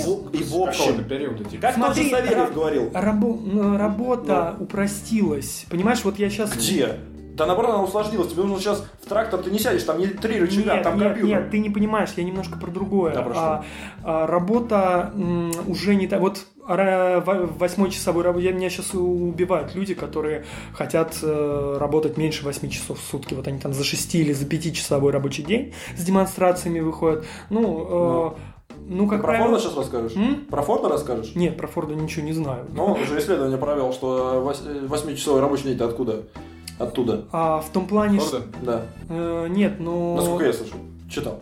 Какого-то общем, периода, типа. как тот же Смотри, Савельев говорил, Рабо- ну, работа упростилась. Понимаешь, вот я сейчас... где? Да наоборот, она усложнилась. Тебе нужно сейчас в трактор ты не сядешь, там не три рычага, Нет, там нет, компьютер. нет, ты не понимаешь, я немножко про другое. Да, про А, а, работа м, уже не так. Вот восьмой часовой работе меня сейчас убивают люди, которые хотят э, работать меньше 8 часов в сутки. Вот они там за 6 или за 5 часовой рабочий день с демонстрациями выходят. Ну, э, ну, Ты как про правило... Форда сейчас расскажешь? М? Про Форда расскажешь? Нет, про Форда ничего не знаю. Ну, он уже исследование провел, что вось- э, восьмичасовой рабочий день-то откуда? Оттуда. А в том плане, что... Форда? Да. э, нет, ну... Насколько я слышал. Читал.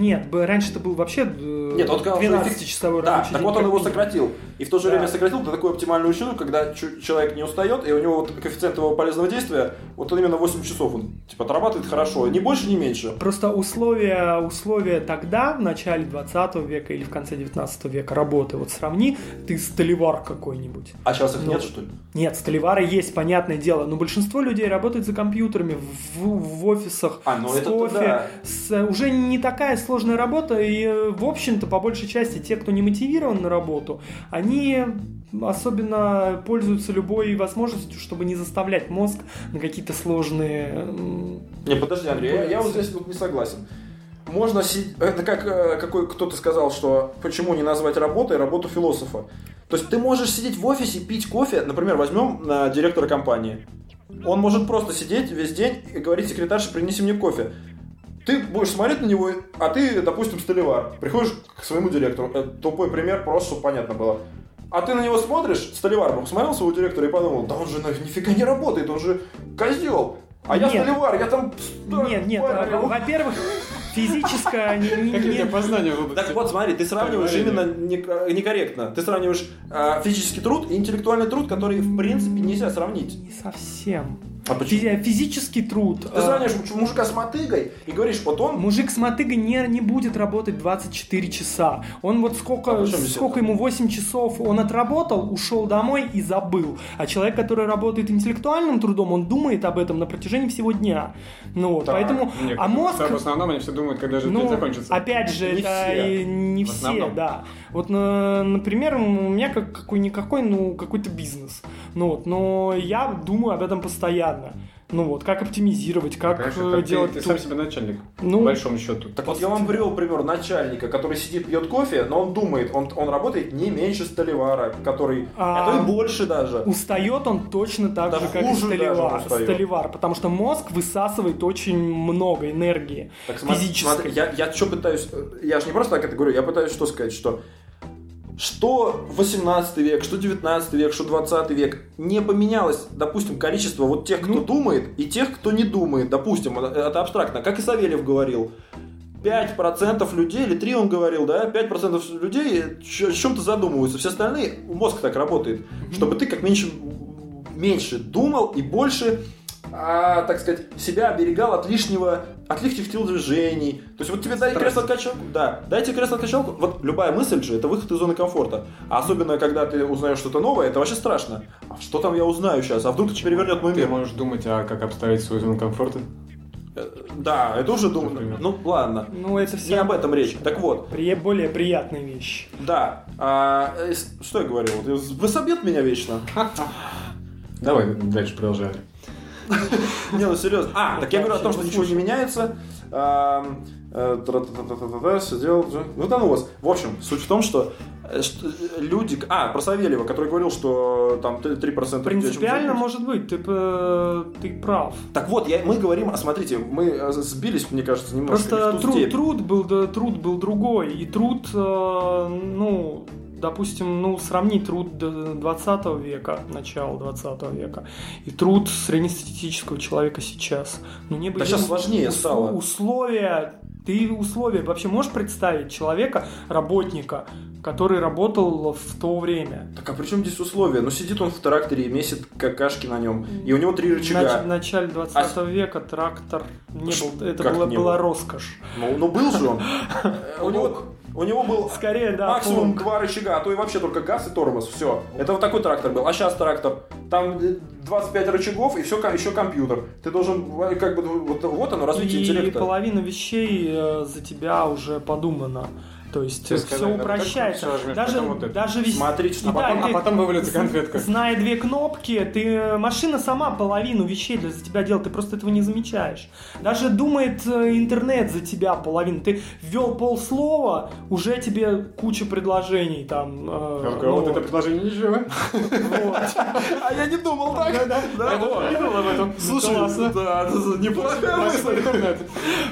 Нет, раньше это был вообще э, Нет, он сказал, что 12-часовой Да, рабочий так день. вот он его сократил. И в то же Да. время сократил до такой оптимальную величину, когда человек не устает, и у него вот коэффициент его полезного действия, вот он именно 8 часов он типа отрабатывает хорошо. Ни больше, ни меньше. Просто условия, условия тогда, в начале 20 века или в конце 19 века работы, вот сравни, ты столевар какой-нибудь. А сейчас их Ну, нет, что ли? Нет, столевары есть, понятное дело, но большинство людей работает за компьютерами, в, в офисах, А, ну с это кофе. да. с- уже не такая сложная работа, и, э, в общем-то, по большей части, те, кто не мотивирован на работу, они особенно пользуются любой возможностью, чтобы не заставлять мозг на какие-то сложные... Не, подожди, Андрей, я, я вот здесь вот не согласен. Можно сидеть... Это как э, какой кто-то сказал, что почему не назвать работой работу философа. То есть ты можешь сидеть в офисе, пить кофе, например, возьмем э, директора компании. Он может просто сидеть весь день и говорить секретарше, принеси мне кофе. Ты будешь смотреть на него, а ты, допустим, столевар. Приходишь к своему директору. Это тупой пример, просто чтобы понятно было. А ты на него смотришь, столевар, посмотрел своего директора и подумал, да он же нифига не работает, он же козел. А я Нет. столевар, я там... Нет, нет, а, во-первых, *laughs* физическое... *laughs* не- не- Какие познания в? Так вот, смотри, ты сравниваешь именно неко- некорректно. Ты сравниваешь э, физический труд и интеллектуальный труд, которые в принципе нельзя сравнить. Не совсем. А почему? Физи- Физический труд. Ты э, сравниваешь муж- мужика с мотыгой и говоришь, вот он... Мужик с мотыгой не, не будет работать 24 часа. Он вот сколько, А сколько ему 8 часов он отработал, ушел домой и забыл. А человек, который работает интеллектуальным трудом, он думает об этом на протяжении всего дня. Ну вот, Так, поэтому... Нет, а мозг... В основном они все думают, когда же день Ну, закончится. опять же, Не это все. не В все, основном. да. Вот, на- например, у меня как, какой-никакой, ну, какой-то бизнес. Ну вот, но я думаю об этом постоянно. Ну вот, как оптимизировать, как Конечно, э, ты- делать... ты, ту- сам себе начальник, Ну, по большому счету. Так вот я вам привел пример начальника, который сидит, пьет кофе, но он думает, он, он работает не меньше столевара, который... А- А то и больше даже. Устает он точно так Да же, как и устает. столевар. Потому что мозг высасывает очень много энергии. Так смотри, физической. смотри, я, я что пытаюсь... э, Я же не просто так это говорю, я пытаюсь что сказать, что что 18 век, что 19 век, что 20 век, не поменялось, допустим, количество вот тех, кто Ну. думает, и тех, кто не думает. Допустим, это абстрактно, как и Савельев говорил. 5% людей, или 3 он говорил, да, 5% людей о чем-то задумываются. Все остальные, мозг так работает, чтобы ты как меньше, меньше думал и больше а, так сказать, себя оберегал от лишнего, от лишних телодвижений. То есть вот тебе Стресс. кресло-качалку, да, дайте кресло-качалку, вот любая мысль же, это выход из зоны комфорта. А особенно, когда ты узнаешь что-то новое, это вообще страшно. А что там я узнаю сейчас? А вдруг это перевернет мой Ты мир? можешь думать, а как обставить свою зону комфорта? Э, Да, это уже думаю. Ну ладно. Ну, это Не все об этом речь. Так вот, более приятные вещи. да. а, э, что я говорил? Вы собьет меня вечно. Давай дальше продолжай. Не, ну серьезно. А, так я говорю о том, что ничего не меняется. Э, Сидел. Ну да ну вас. В общем, суть в том, что э, э, люди... А, про Савельева, который говорил, что там 3% людей очень Принципиально, может быть, ты, ты прав. Так вот, я, мы говорим, а смотрите, мы сбились, мне кажется, немножко Просто труд, труд был, да, труд был другой. И труд, ну, допустим, ну, сравнить труд д- 20 века, начала 20 века, и труд среднестатистического человека сейчас. Ну, не Да сейчас сложнее стало. Условия, ты условия вообще можешь представить человека, работника, который работал в то время? Так а при чем здесь условия? Ну сидит он в тракторе и месит какашки на нем, и у него три рычага. нач- в начале 20 века трактор не Ш- был, это была, не была был? роскошь. Ну, ну был же он. *laughs* У него, у него был Скорее, да, максимум плуг. два рычага, а то и вообще только газ и тормоз. Все. Это вот такой трактор был. А сейчас трактор. Там э, 25 рычагов и все, еще компьютер. Ты должен, э, как бы, вот, вот оно, развитие и интеллекта. половина вещей э, за тебя уже подумана. То есть Ты все упрощается. вот жмёшь, даже вот это. даже весь... Смотрите, что А да, потом, ты- а потом вывалится конфетка. Зная две кнопки, ты машина сама половину вещей для тебя делает, ты просто этого не замечаешь. Даже думает э, интернет за тебя половину. Ты ввел полслова, уже тебе куча предложений там. э, Я такой, ну, вот это предложение ничего. А я не думал так. Да, думал об этом. Слушай, да, неплохая мысль. интернет.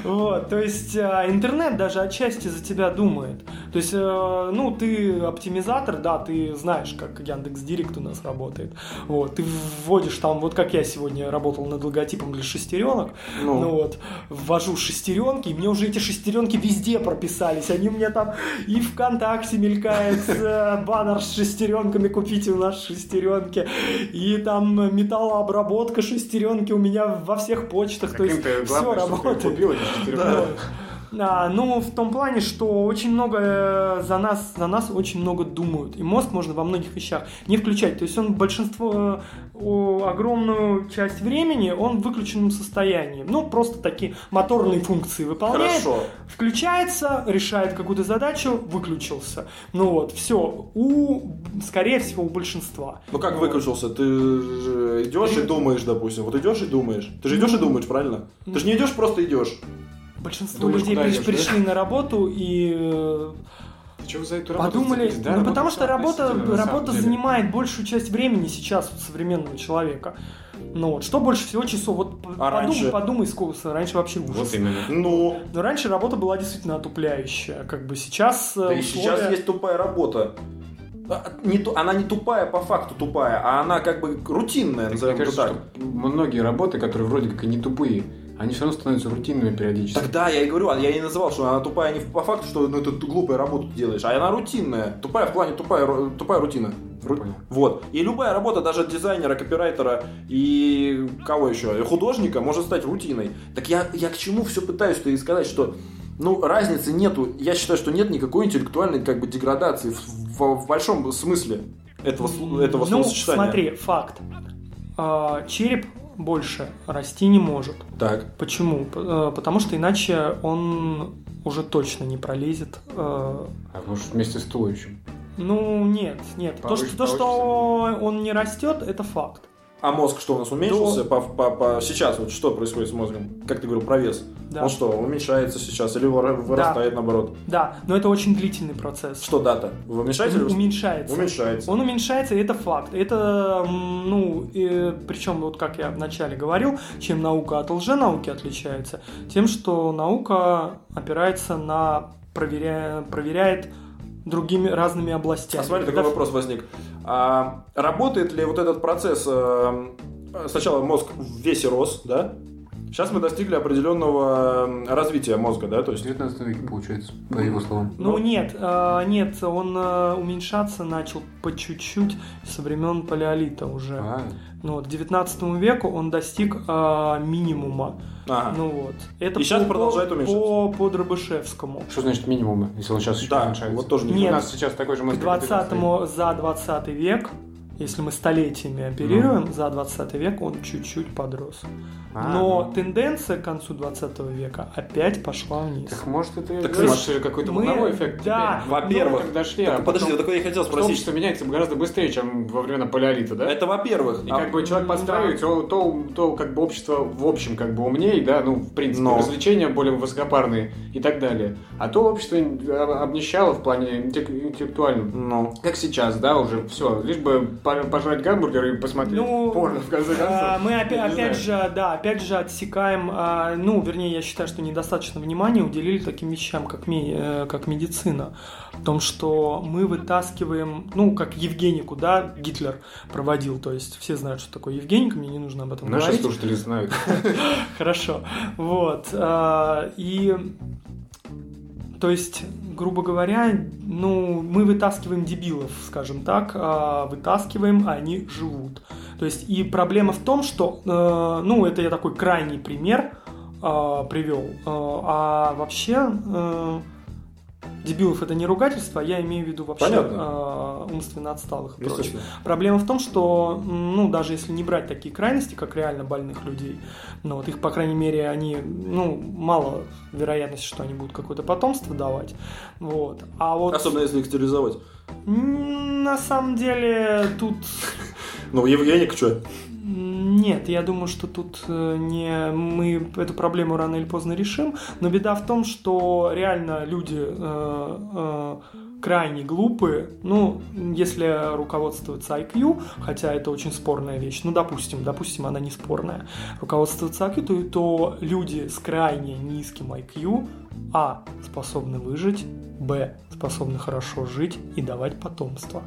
Вот, то есть а, интернет даже отчасти за тебя думает. То есть, э, ну, ты оптимизатор, да, ты знаешь, как Яндекс Директ у нас работает. Вот, ты вводишь там, вот как я сегодня работал над логотипом для шестеренок, Ну. ну, вот, ввожу шестеренки, и мне уже эти шестеренки везде прописались. Они у меня там и ВКонтакте мелькает э, баннер с шестеренками, купите у нас шестеренки, и там металлообработка шестеренки у меня во всех почтах. То есть все работает. купил эти шестеренки. А, ну, в том плане, что очень много э, за нас, за нас очень много думают. И мозг можно во многих вещах не включать. То есть он большинство, э, огромную часть времени он в выключенном состоянии. Ну, просто такие моторные функции выполняет. Хорошо. Включается, решает какую-то задачу, выключился. Ну вот, все. У, скорее всего, у большинства. Ну как Вот. выключился? Ты же идешь и думаешь, допустим. Вот идешь и думаешь. Ты же идешь и думаешь, правильно? Ты же не идешь, просто идешь. Большинство Думаешь, людей приш- идешь, да? пришли на работу и э, Чего за эту работу Подумали? Да, ну работа потому что работа, работа занимает большую часть времени сейчас у современного человека. Ну вот, что больше всего часов? Вот А подумай, раньше? подумай, сколько раньше вообще ужас. Вот именно. Ну, Но раньше работа была действительно отупляющая. Как бы сейчас э, да и условия- сейчас есть тупая работа. А, Не, она не тупая по факту тупая, а она как бы рутинная, Так, назовем кажется, так. что многие работы, которые вроде как и не тупые, они все равно становятся рутинными периодически. Тогда я и говорю, а я и называл, что она тупая не по факту, что ну, это глупая работу ты делаешь, а она рутинная. Тупая в плане тупая, тупая рутина. Ру- Понял. Вот. И любая работа, даже дизайнера, копирайтера и кого еще, и художника, может стать рутиной. Так я, я к чему все пытаюсь-то и сказать, что ну, разницы нету. Я считаю, что нет никакой интеллектуальной как бы деградации в, в- в большом смысле этого, этого Ну, словосочетания. смотри, факт. А, череп больше расти не может. Так. Почему? Э, Потому что иначе он уже точно не пролезет э, А может вместе с туловищем. Ну, нет, нет. То, Повыше- что, то, что он не растет, это факт. А мозг что у нас уменьшился? По, по- по- сейчас вот что происходит с мозгом? Как ты говорил про вес? Да. Он что, уменьшается сейчас или выра- вырастает наоборот? Да, но это очень длительный процесс. Что дата? Вы уменьшаете или Он уменьшается. Уменьшается. Он уменьшается, и это факт. Это, ну, причем, вот как я вначале говорил, чем наука от лженауки отличается, тем, что наука опирается на проверя... проверяет другими разными областями. А смотри, такой Когда- вопрос возник. А, работает ли вот этот процесс? э, сначала мозг в весе рос, да? Сейчас мы достигли определенного развития мозга, да? То В есть 19 веке получается, по его словам. Ну, Ну. нет, э, нет, он э, уменьшаться начал по чуть-чуть со времен палеолита уже. А, Ну вот, к 19 веку он достиг э, минимума. Ага. Ну вот. Это И по- продолжает по, уменьшаться. по, по Дробышевскому. что значит минимум, если он сейчас еще Да, уменьшается? вот тоже не Нет. У нас сейчас такой же К мозг, как и в 19 веке. 20 за 20 век Если мы столетиями оперируем, за 20 век он чуть-чуть подрос. А, Но ну. тенденция к концу 20 века опять пошла вниз. Так может это Так смотри, какой-то мы- волновой эффект? да, теперь? во-первых, Ну, когда шли, Так, а подожди, потом вот такое я хотел что спросить. общество меняется гораздо быстрее, чем во времена палеолита, да? Это во-первых. И А- как бы человек подстраивается, то, то, то как бы общество в общем как бы умнее, да, ну, в принципе, Но. развлечения более высокопарные и так далее. А то общество об- обнищало в плане интеллек- интеллектуальном. Ну, Как сейчас, да, уже все, лишь бы по- пожрать гамбургер и посмотреть Ну, порно, в конце концов. А, Мы опять, опять же, да, опять же отсекаем, а, ну, вернее, я считаю, что недостаточно внимания уделили таким вещам, как, ми- э, как медицина. В том, что мы вытаскиваем, ну, как Евгенику, да, Гитлер проводил, то есть все знают, что такое Евгеника, мне не нужно об этом Наши говорить. слушатели знают. *laughs* Хорошо. Вот. а, И то есть, грубо говоря, ну, мы вытаскиваем дебилов, скажем так, а, вытаскиваем, а они живут. То есть, и проблема в том, что, э, ну, это я такой крайний пример а, привел, э, а вообще э, дебилов это не ругательство, а я имею в виду вообще Понятно. э, умственно отсталых и прочее. Проблема в том, что, ну, даже если не брать такие крайности, как реально больных людей, ну, вот их, по крайней мере, они, ну, мало вероятности, что они будут какое-то потомство давать, вот. А вот Особенно если их стерилизовать. На самом деле тут Ну, Евгеник что? нет, я думаю, что тут э, не мы эту проблему рано или поздно решим, но беда в том, что реально люди э, э, крайне глупые, ну, если руководствоваться IQ, хотя это очень спорная вещь, ну, допустим, допустим, она не спорная, руководствоваться IQ, то, то люди с крайне низким IQ, а, способны выжить, б, способны хорошо жить и давать потомство.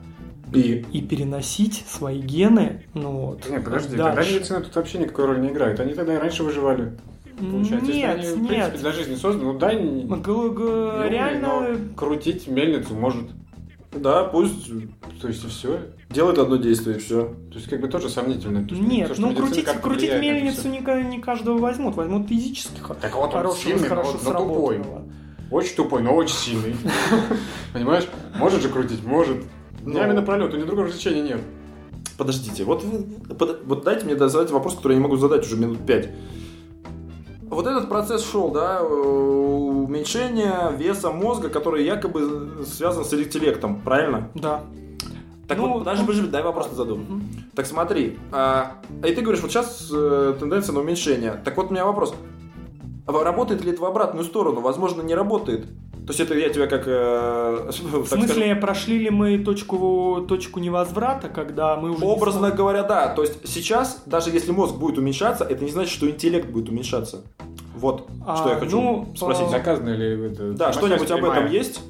И И переносить свои гены, ну вот. Не, подожди, тогда дальше. медицина тут вообще никакой роли не играет. Они тогда и раньше выживали. Получается, Нет, если они, в нет. принципе, для жизни созданы, ну дай не- Г- реально, но крутить мельницу может. да, пусть То есть и все. делает одно действие и все. То есть как бы тоже сомнительно. То, что- нет, то, что ну крутить, крутить мельницу не, не каждого возьмут, возьмут физически х- Так вот он хорошего, сильный, но, хорошо вот- но тупой. Очень тупой, но очень сильный. *laughs* Понимаешь? Может же крутить? Может. Днями напролет, у него другого развлечения нет. Подождите, вот, вот дайте мне задать вопрос, который я не могу задать уже минут пять. Вот этот процесс шел, да, э, уменьшение веса мозга, который якобы связан с интеллектом, правильно? Да. Так Ну, вот, даже ну, подожди, дай вопрос задам. Мгм. Так смотри, а, и ты говоришь, вот сейчас э, тенденция на уменьшение. Так вот у меня вопрос. Работает ли это в обратную сторону? Возможно, не работает. То есть это я тебя как... э, *laughs* В смысле, прошли ли мы точку, точку невозврата, когда мы уже... Образно говоря, да. То есть сейчас, даже если мозг будет уменьшаться, это не значит, что интеллект будет уменьшаться. Вот, А, что я хочу ну, спросить. Доказано ли это? Да, что-нибудь об этом есть?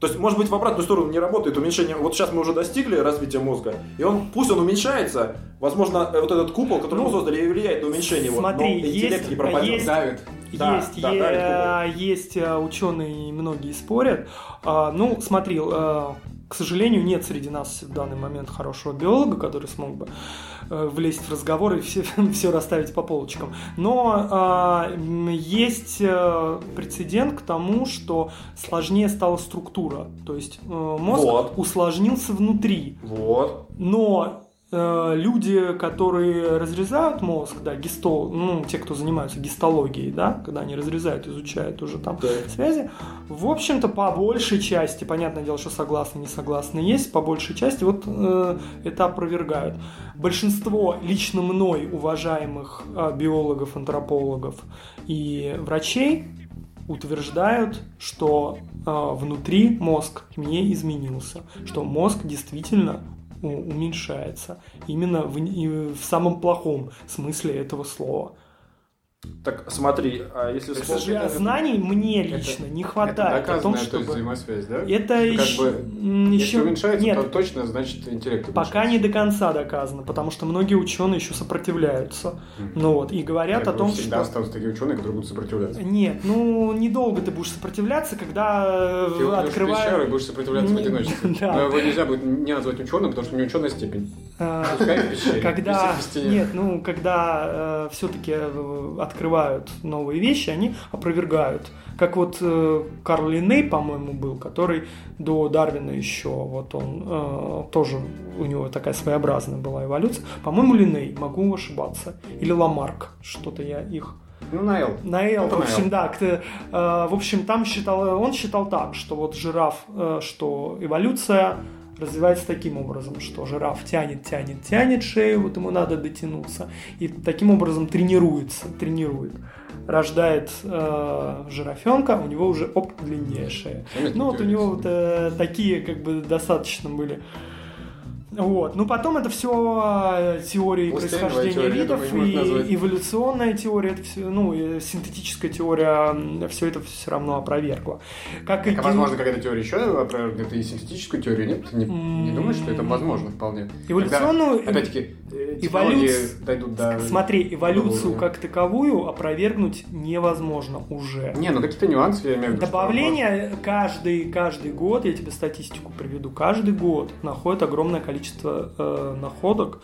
То есть, может быть, в обратную сторону не работает уменьшение. Вот сейчас мы уже достигли развития мозга, и он, пусть он уменьшается, возможно, э, вот этот купол, который Ну, мы создали, влияет на уменьшение его, смотри, но интеллект есть- не пропадет. есть- Давит. Да, есть, да, е- давит есть э, ученые, и многие спорят. А, ну, смотри, э, к сожалению, нет среди нас в данный момент хорошего биолога, который смог бы э, влезть в разговор и все, *laughs* все расставить по полочкам. Но м, есть э, прецедент к тому, что сложнее стала структура. То есть э, мозг Вот. усложнился внутри. Вот. Но э, люди, которые разрезают мозг, да, гистол, ну, те, кто занимаются гистологией, да, когда они разрезают, изучают уже там Так. связи, в общем-то, по большей части, понятное дело, что согласны, не согласны есть, по большей части вот э, это опровергают. Большинство лично мной уважаемых э, биологов, антропологов и врачей утверждают, что э, внутри мозг не изменился, что мозг действительно уменьшается именно в, в самом плохом смысле этого слова. Так, смотри, а если Это вспомнить- же- это- Знаний мне лично не Это хватает о том, доказанная то есть, чтобы... взаимосвязь, да? Это еще, как бы, м, Если еще... уменьшается, Нет, то точно значит интеллект пока не до конца доказано, потому что многие ученые еще сопротивляются. Мгм. Ну вот, и говорят Я о том, всегда что... останутся такие ученые, которые будут сопротивляться. Нет, ну недолго ты будешь сопротивляться, когда Ты э, в открывают... будешь сопротивляться в Не- одиночестве. *laughs* да. Но его нельзя будет не назвать ученым, потому что не ученая степень. э, впечатление. когда нет, ну когда все-таки открывают новые вещи, они опровергают. Как вот э, Карл Линней, по-моему, был, который до Дарвина еще, вот он э, тоже у него такая своеобразная была эволюция. По-моему, Линней, могу ошибаться, или Ламарк, что-то я их Ну, Найл. Наэл, Это в общем, Наэл. да, э, в общем, там считал, он считал так, что вот жираф, э, что эволюция развивается таким образом, что жираф тянет, тянет, тянет шею, вот ему надо дотянуться, и таким образом тренируется, тренирует. Рождает э, жирафенка, у него уже оп, длиннее шея. Ну вот у него вот э, такие как бы достаточно были. Вот. Ну потом это все теории Пластилиновая происхождения теория, видов думаю, и назвать. эволюционная теория, это все, ну и синтетическая теория, все это все равно опровергла. Как и Так, а ген- возможно, какая-то теория еще опровергнет и синтетическую теорию? Нет? Ты не, не думаешь, что это возможно вполне? Эволюционную- Когда, опять-таки, э, эволюц- технологии дойдут до... Смотри, эволюцию уровня. как таковую опровергнуть невозможно уже. Не, ну какие-то нюансы я имею в виду. Добавление каждый, каждый год, я тебе статистику приведу, каждый год находит огромное количество э, находок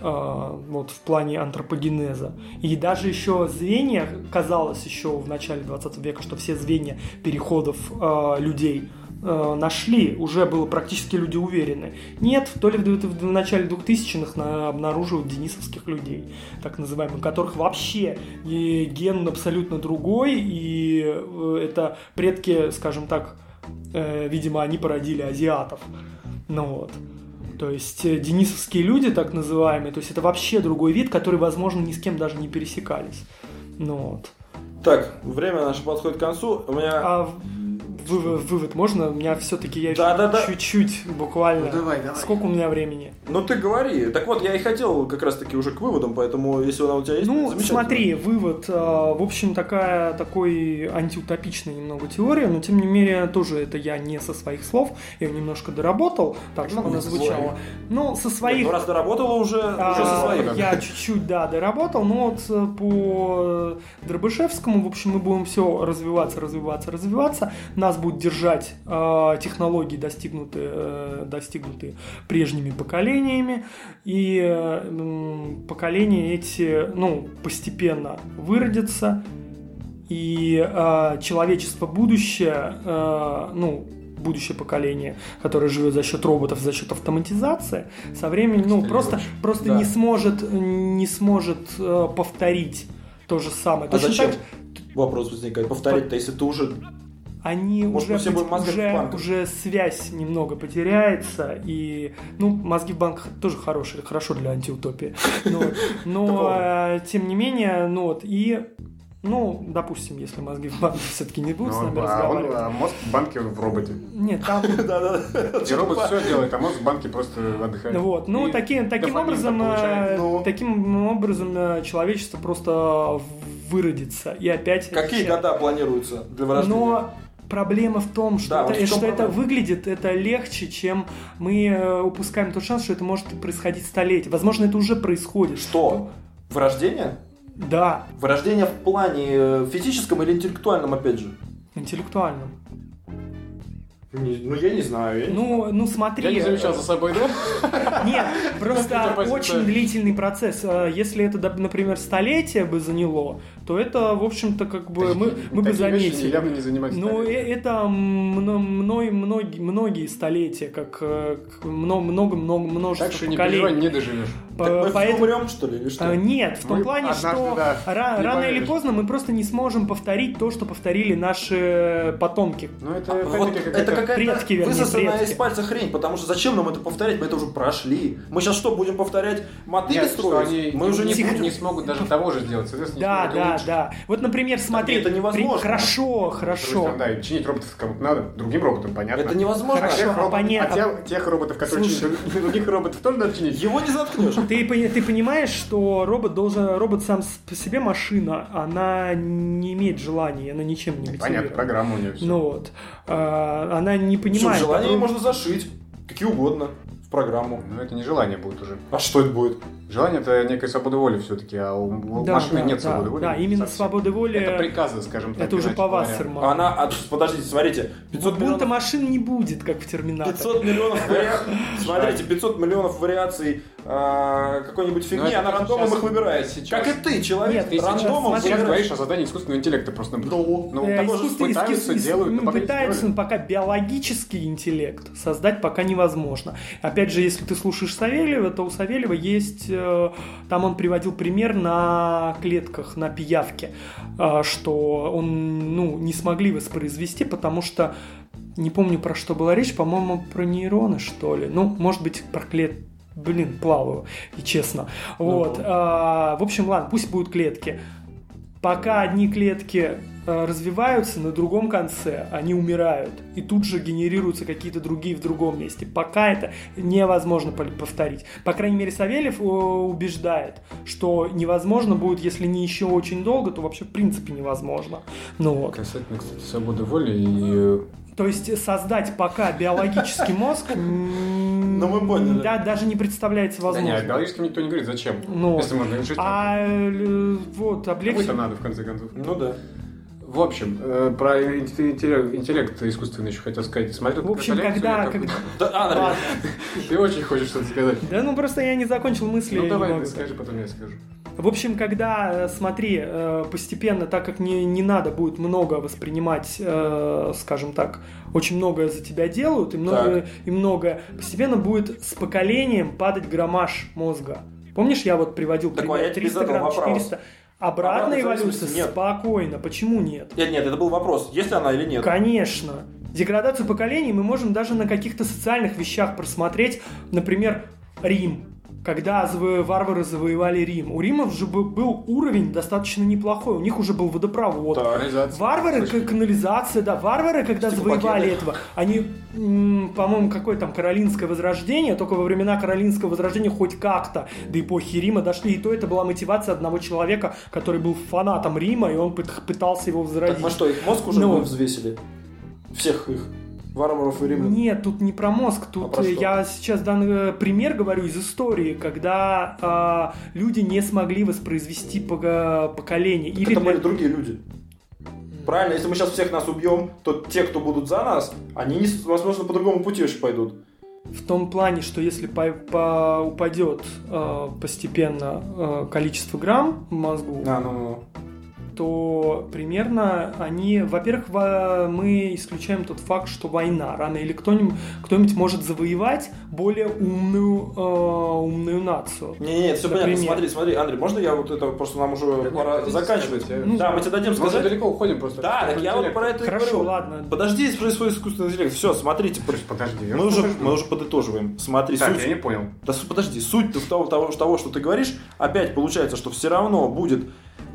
э, вот в плане антропогенеза. И даже еще звенья, казалось еще в начале 20 века, что все звенья переходов э, людей э, нашли, уже было практически люди уверены. Нет, то ли в, ду- в начале 2000-х на- обнаруживают денисовских людей, так называемых, которых вообще и ген абсолютно другой, и э, это предки, скажем так, э, видимо, они породили азиатов. Ну вот. То есть э, денисовские люди, так называемые, то есть это вообще другой вид, который, возможно, ни с кем даже не пересекались. Ну вот. Так, время наше подходит к концу. У меня... А вывод, вывод можно? У меня все-таки я еще Да-да-да. чуть-чуть буквально. Ну, давай, давай. Сколько у меня времени? Ну ты говори. Так вот, я и хотел как раз таки уже к выводам, поэтому если она у тебя есть, Ну, смотри, вывод, э, в общем, такая, такой антиутопичная немного теория, но тем не менее, тоже это я не со своих слов, я немножко доработал, так что Ну, она звучала. Ну, со Нет, своих ну, раз доработала уже, А, уже со своих. Я чуть-чуть, да, доработал, но вот э, по Дробышевскому, в общем, мы будем все развиваться, развиваться, развиваться. Нас будут держать э, технологии, достигнутые, э, достигнутые прежними поколениями. И э, поколения эти, ну, постепенно выродятся. И э, человечество будущее, э, ну, будущее поколение, которое живет за счет роботов, за счет автоматизации, со временем, ну, просто, просто Да. не сможет, не сможет э, повторить то же самое. А Точно зачем? так Вопрос возникает. Повторить-то, если ты уже... они Может, уже, в уже, уже связь немного потеряется, и, ну, мозги в банках тоже хорошие, хорошо для антиутопии, *laughs* но, но Такого. э, тем не менее, ну вот, и, ну, допустим, если мозги в банках все-таки не будут с Ну, нами а, он, разговаривать, а мозг в банке в роботе. нет, там. *laughs* И робот все делает, а мозг в банке просто отдыхает. Вот, ну И таким, таким образом, получает. э, Ну. таким образом э, человечество просто выродится и опять. Какие года планируются для вырождения? Но проблема в том, что, Да, это, вот в чем что это проблема? выглядит это легче, чем мы э, упускаем тот шанс, что это может происходить столетия. Возможно, это уже происходит. Что? Вырождение? Да, Вырождение в плане э, физическом или интеллектуальном, опять же? интеллектуально. Не- ну, я не знаю. я не Ну, ну смотри. Я не замечал за собой, да? *laughs* Нет, просто Это очень длительный процесс. Э, Если это, например, столетие бы заняло, то это, в общем-то, как бы мы, мы бы заметили. явно не занимаются. Ну, э- это мно- мной, многие, многие столетия, как э, к- мно- много, много, множество Так что не переживай, поколений. не доживешь. По- Так мы поэтому- умрем, что ли, или что? А, Нет, в том Мы плане, однажды, что да, ра- рано или поверишь. поздно мы просто не сможем повторить то, что повторили наши потомки. Ну, это, Вот опять-таки, это какая-то предки, вернее, высосанная предки. из пальца хрень, потому что зачем нам это повторять? Мы это уже прошли. Мы сейчас что, будем повторять что строить? они мы уже не не, смогут даже того же сделать, соответственно, не Да, смогут да, да. Вот, например, смотри. это невозможно. при- Хорошо, хорошо. Да, и чинить роботов кому-то надо, другим роботам, понятно. Это невозможно. Хорошо. Тех а робот- понятно. А те- тех роботов, которые Слушай. чинят других роботов, тоже надо чинить. Его не заткнешь. Ты, пони- ты понимаешь, что робот должен, робот сам по себе машина, она не имеет желания, она ничем не Понятно, мотивирует. программа у нее все. Ну вот, А, она не понимает. желание потом- можно зашить. Какие угодно. В программу. Но это не желание будет уже. А что это будет? Желание это некая свобода воли все-таки, а у, Да, машины да, нет да, свободы воли. Да, именно совсем. свобода воли. Это приказы, скажем так. это уже по говоря. Вассерману. Она, а, подождите, смотрите, 500 Бунта миллионов, машин не будет, как в Терминаторе. 500 миллионов вариаций, *laughs* смотрите, 500 миллионов вариаций а, какой-нибудь фигни, это она рандомом их выбирает. сейчас- Как и ты, человек, ты рандомом Сейчас говоришь о задании искусственного интеллекта просто. Ну, ну, Э, пытаются, делают, но ну, пока биологический интеллект создать пока невозможно. Опять же, если ты слушаешь Савельева, то у Савельева есть, там он приводил пример на клетках, на пиявке, э, что он, ну, не смогли воспроизвести, потому что не помню, про что была речь, по-моему, про нейроны, что ли. Ну, может быть, про клет... Блин, плаваю, и честно. Вот. а, в общем, ладно, пусть будут клетки. Пока одни клетки э, развиваются, на другом конце они умирают. И тут же генерируются какие-то другие в другом месте. Пока это невозможно повторить. По крайней мере, Савельев э, убеждает, что невозможно будет, если не еще очень долго, то вообще в принципе невозможно. Ну вот. Касательно, кстати, свободы воли и... То есть создать пока биологический *laughs* мозг, Ну, мы поняли. да, даже не представляется Да не, возможным. биологическим никто не говорит, зачем. Ну, Если можно решить. а э, вот облегчить... Кому-то надо, в конце концов. Ну да. В общем, э, про интеллект, интеллект искусственный еще хотел сказать. Смотрел В общем, когда... когда... Да, Ладно. *laughs* Ты очень хочешь что-то сказать. Да ну просто я не закончил мысли. Ну давай ты скажи, потом я скажу. В общем, когда, э, смотри, э, постепенно, так как не, не надо будет много воспринимать, э, скажем так, очень многое за тебя делают, и много, и многое, постепенно будет с поколением падать граммаж мозга. Помнишь, я вот приводил Так, пример а я тебе 300 задал грамм, вопрос. 400. Обратная эволюция нет. спокойно. Почему нет? Нет, нет, это был вопрос, есть ли она или нет. Конечно. Деградацию поколений мы можем даже на каких-то социальных вещах просмотреть. Например, Рим. Когда варвары завоевали Рим. У Римов же бы- был уровень достаточно неплохой. У них уже был водопровод. Канализация. Варвары, Слышь, к- канализация, да, варвары, когда Типа завоевали пакеты. этого, они, по-моему, какое там Каролинское возрождение, только во времена Каролинского возрождения хоть как-то до эпохи Рима дошли, и то это была мотивация одного человека, который был фанатом Рима, и он пыт- пытался его возродить. Так мы что, их мозг уже Ну. взвесили? Всех их. Варваров и римлян. Нет, тут не про мозг, тут А про э, что? я сейчас данный э, пример говорю из истории, когда а, люди не смогли воспроизвести пога- поколение. Так Или это для- были другие люди. Правильно, если мы сейчас всех нас убьем, то те, кто будут за нас, они, возможно, по другому пути еще пойдут. В том плане, что если по- по- упадет э, постепенно э, количество грамм в мозгу, А, ну, ну. То примерно они, во-первых, во- мы исключаем тот факт, что война рано или кто-нибудь, кто-нибудь может завоевать более умную, э, умную нацию. Не, не, все понятно. Например. Смотри, смотри, Андрей, можно я вот это просто нам уже Да пора заканчивать? сказать? Ну, да, мы тебе дадим Мы сказать. далеко уходим просто. Да, так я вот про это и Хорошо, говорю. ладно. Подожди, здесь происходит искусственный интеллект. Все, смотрите. Подожди. Мы уже, мы уже подытоживаем. Смотри, Так, суть. я не понял. Да подожди, суть того, того, того, что ты говоришь, опять получается, что все равно будет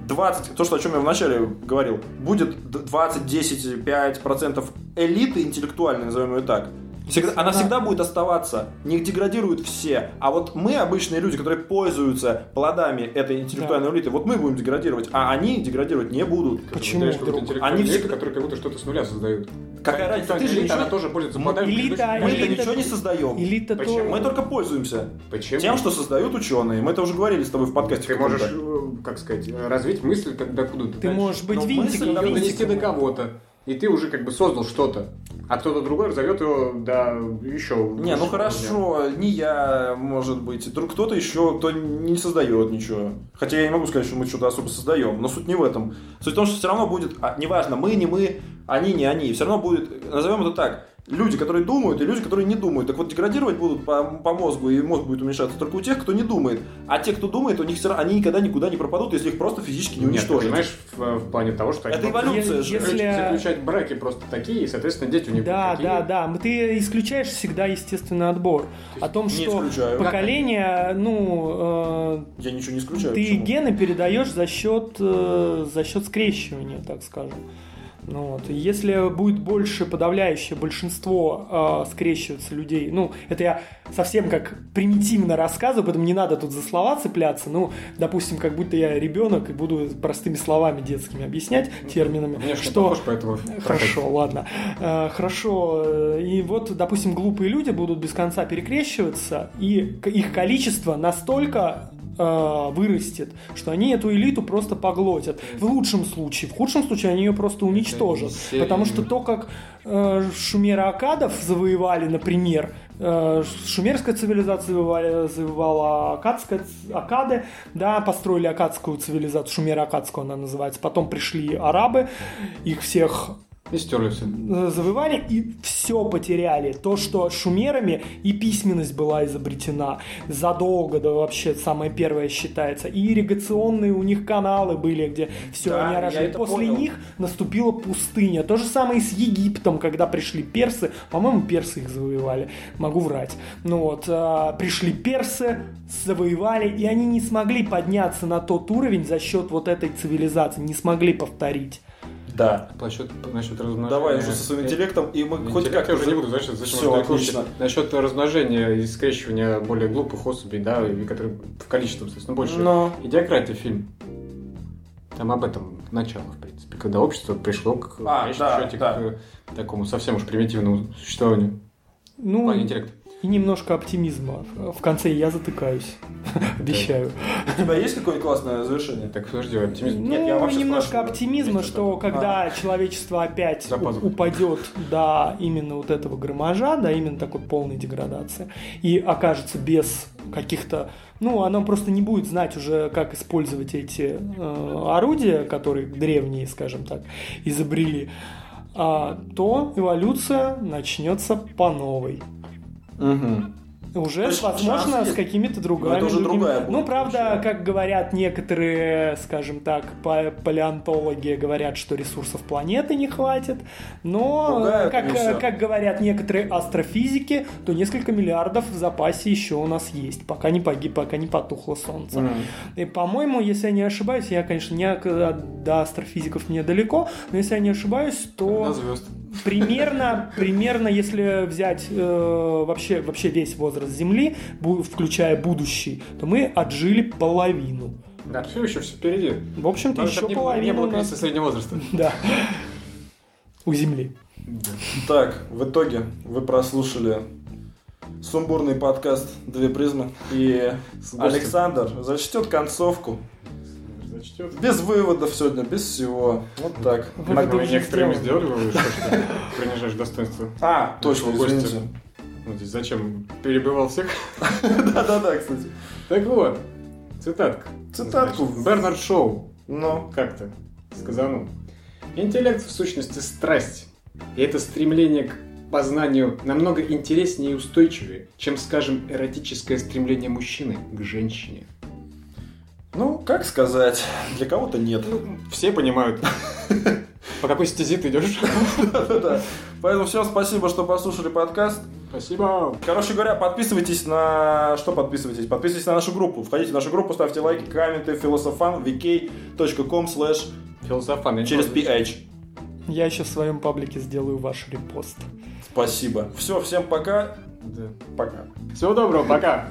20, то, что, о чем я вначале говорил, будет д- 20, 10, 5 процентов элиты интеллектуальной, назовем ее так. Всегда, она всегда будет оставаться, не деградируют все. А вот мы, обычные люди, которые пользуются плодами этой интеллектуальной элиты, вот мы будем деградировать, а они деградировать не будут. Почему Знаешь, вдруг? Они элиту, всегда- которые как будто что-то с нуля создают. Какая Так, разница? Ты же элита, ничего- она тоже пользуется Мы- плодами элита- Мы-то элита- ничего не создаем. Элита Почему? то... Мы только пользуемся Почему? тем, что создают ученые. Мы это уже говорили с тобой в подкасте. Ты можешь, э, как сказать, развить мысль как до куда Ты можешь быть Ну, винтиком, мысль, да, донести до кого-то. И ты уже как бы создал что-то. А кто-то другой разовьет его до еще... Не, ну хорошо, не я, может быть, друг кто-то еще, кто не создает ничего. Хотя я не могу сказать, что мы что-то особо создаем, но суть не в этом. Суть в том, что все равно будет, а, неважно, мы, не мы, они, не они, все равно будет, назовем это так, люди, которые думают, и люди, которые не думают. Так вот, деградировать будут по, по мозгу, и мозг будет уменьшаться только у тех, кто не думает. А те, кто думает, у них все равно, они никогда никуда не пропадут, если их просто физически не Нет, ты уничтожить. понимаешь, в, в плане того, что... Это они могут эволюция же. Если- Заключать браки просто такие, и, соответственно, дети у них Да, такие. да, да. Ты исключаешь всегда естественный отбор. О том, Не что исключаю. поколение, ну, Я ничего не э, исключаю. ты почему? гены передаешь за счет, э, за счет скрещивания, так скажем. Ну, вот. Если будет больше подавляющее большинство э, скрещиваться людей, ну, это я совсем как примитивно рассказываю, поэтому не надо тут за слова цепляться. Ну, допустим, как будто я ребенок и буду простыми словами детскими объяснять, терминами, Внешне что... похож, поэтому... Хорошо, ладно. Э, Хорошо. э, И вот, допустим, глупые люди будут без конца перекрещиваться, и их количество настолько э, вырастет, что они эту элиту просто поглотят. В лучшем случае. В худшем случае они ее просто уничтожат. Потому что то, как э, шумеро-акадов завоевали, например, Э, Шумерская цивилизация завоевала, завоевала Акадская, Акады, да, построили Акадскую цивилизацию, Шумеро-Акадскую она называется. Потом пришли арабы, их всех И стерли все. э, завоевали и все потеряли. То, что шумерами и письменность была изобретена задолго, да вообще самое первое считается. И ирригационные у них каналы были, где все Да, они рожали. После понял. них наступила пустыня. То же самое и с Египтом, когда пришли персы. По-моему, персы их завоевали. Могу врать. Ну вот, а, пришли персы, завоевали, и они не смогли подняться на тот уровень за счет вот этой цивилизации. Не смогли повторить. Да. Насчет, насчет размножения. Давай уже со своим интеллектом, и мы хоть Интеллект как я уже не буду, зачем, зачем Все, отлично. Насчет размножения и скрещивания более глупых особей, да, и которые в количестве, соответственно, больше. Но... Идиократия фильм. Там об этом начало, в принципе, когда общество пришло к А, да, счете да. к такому совсем уж примитивному существованию. в Ну, плане интеллекта. И немножко оптимизма. В конце я затыкаюсь. *laughs* Обещаю. У тебя есть какое-нибудь классное завершение? Так подожди, оптимизм. Нет, ну, я вообще немножко спрашиваю. оптимизма, что это? когда человечество опять упадет до именно вот этого громожа, до именно такой полной деградации, и окажется без каких-то... Ну, оно просто не будет знать уже, как использовать эти э, орудия, которые древние, скажем так, изобрели, а, то эволюция начнется по новой. Мгм. Уже, есть возможно, шанс с какими-то другими. Но это уже другая будет Ну, правда, вообще. как говорят некоторые, скажем так, па- палеонтологи, говорят, что ресурсов планеты не хватит. Но, как, как говорят некоторые астрофизики, то несколько миллиардов в запасе еще у нас есть, пока не погиб, пока не потухло Солнце. Мгм. И, по-моему, если я не ошибаюсь, я, конечно, не до астрофизиков недалеко, но если я не ошибаюсь, то На звезд. Примерно, примерно, если взять э, вообще, вообще весь возраст Земли, бу- включая будущий, то мы отжили половину. Да, все еще все впереди. В общем-то, еще не, половину не было кризиса среднего возраста. *laughs* Да. У Земли. Так, в итоге вы прослушали сумбурный подкаст «Две призмы». И. Александр зачтет концовку. Зачтет. Без выводов сегодня, без всего. Вот так. Выводы мы сделаны. сделали, вывод, что принижаешь достоинство. *laughs* А, точно, извините. Вот здесь зачем перебивал всех? *laughs* Да-да-да, кстати. Так вот, цитатка. Цитатку. Бернард Шоу Ну, как-то сказанул. Интеллект в сущности страсть. И это стремление к познанию намного интереснее и устойчивее, чем, скажем, эротическое стремление мужчины к женщине. Ну, как сказать, для кого-то нет. Ну, все понимают. По какой стези ты идешь? Да-да-да. Поэтому всем спасибо, что послушали подкаст. Спасибо. Короче говоря, подписывайтесь на... Что подписывайтесь? Подписывайтесь на нашу группу. Входите в нашу группу, ставьте лайки, комменты, философан, vk.com slash Философан. через ph. Я еще в своем паблике сделаю ваш репост. Спасибо. Все, всем пока. Да. Пока. Всего доброго, пока.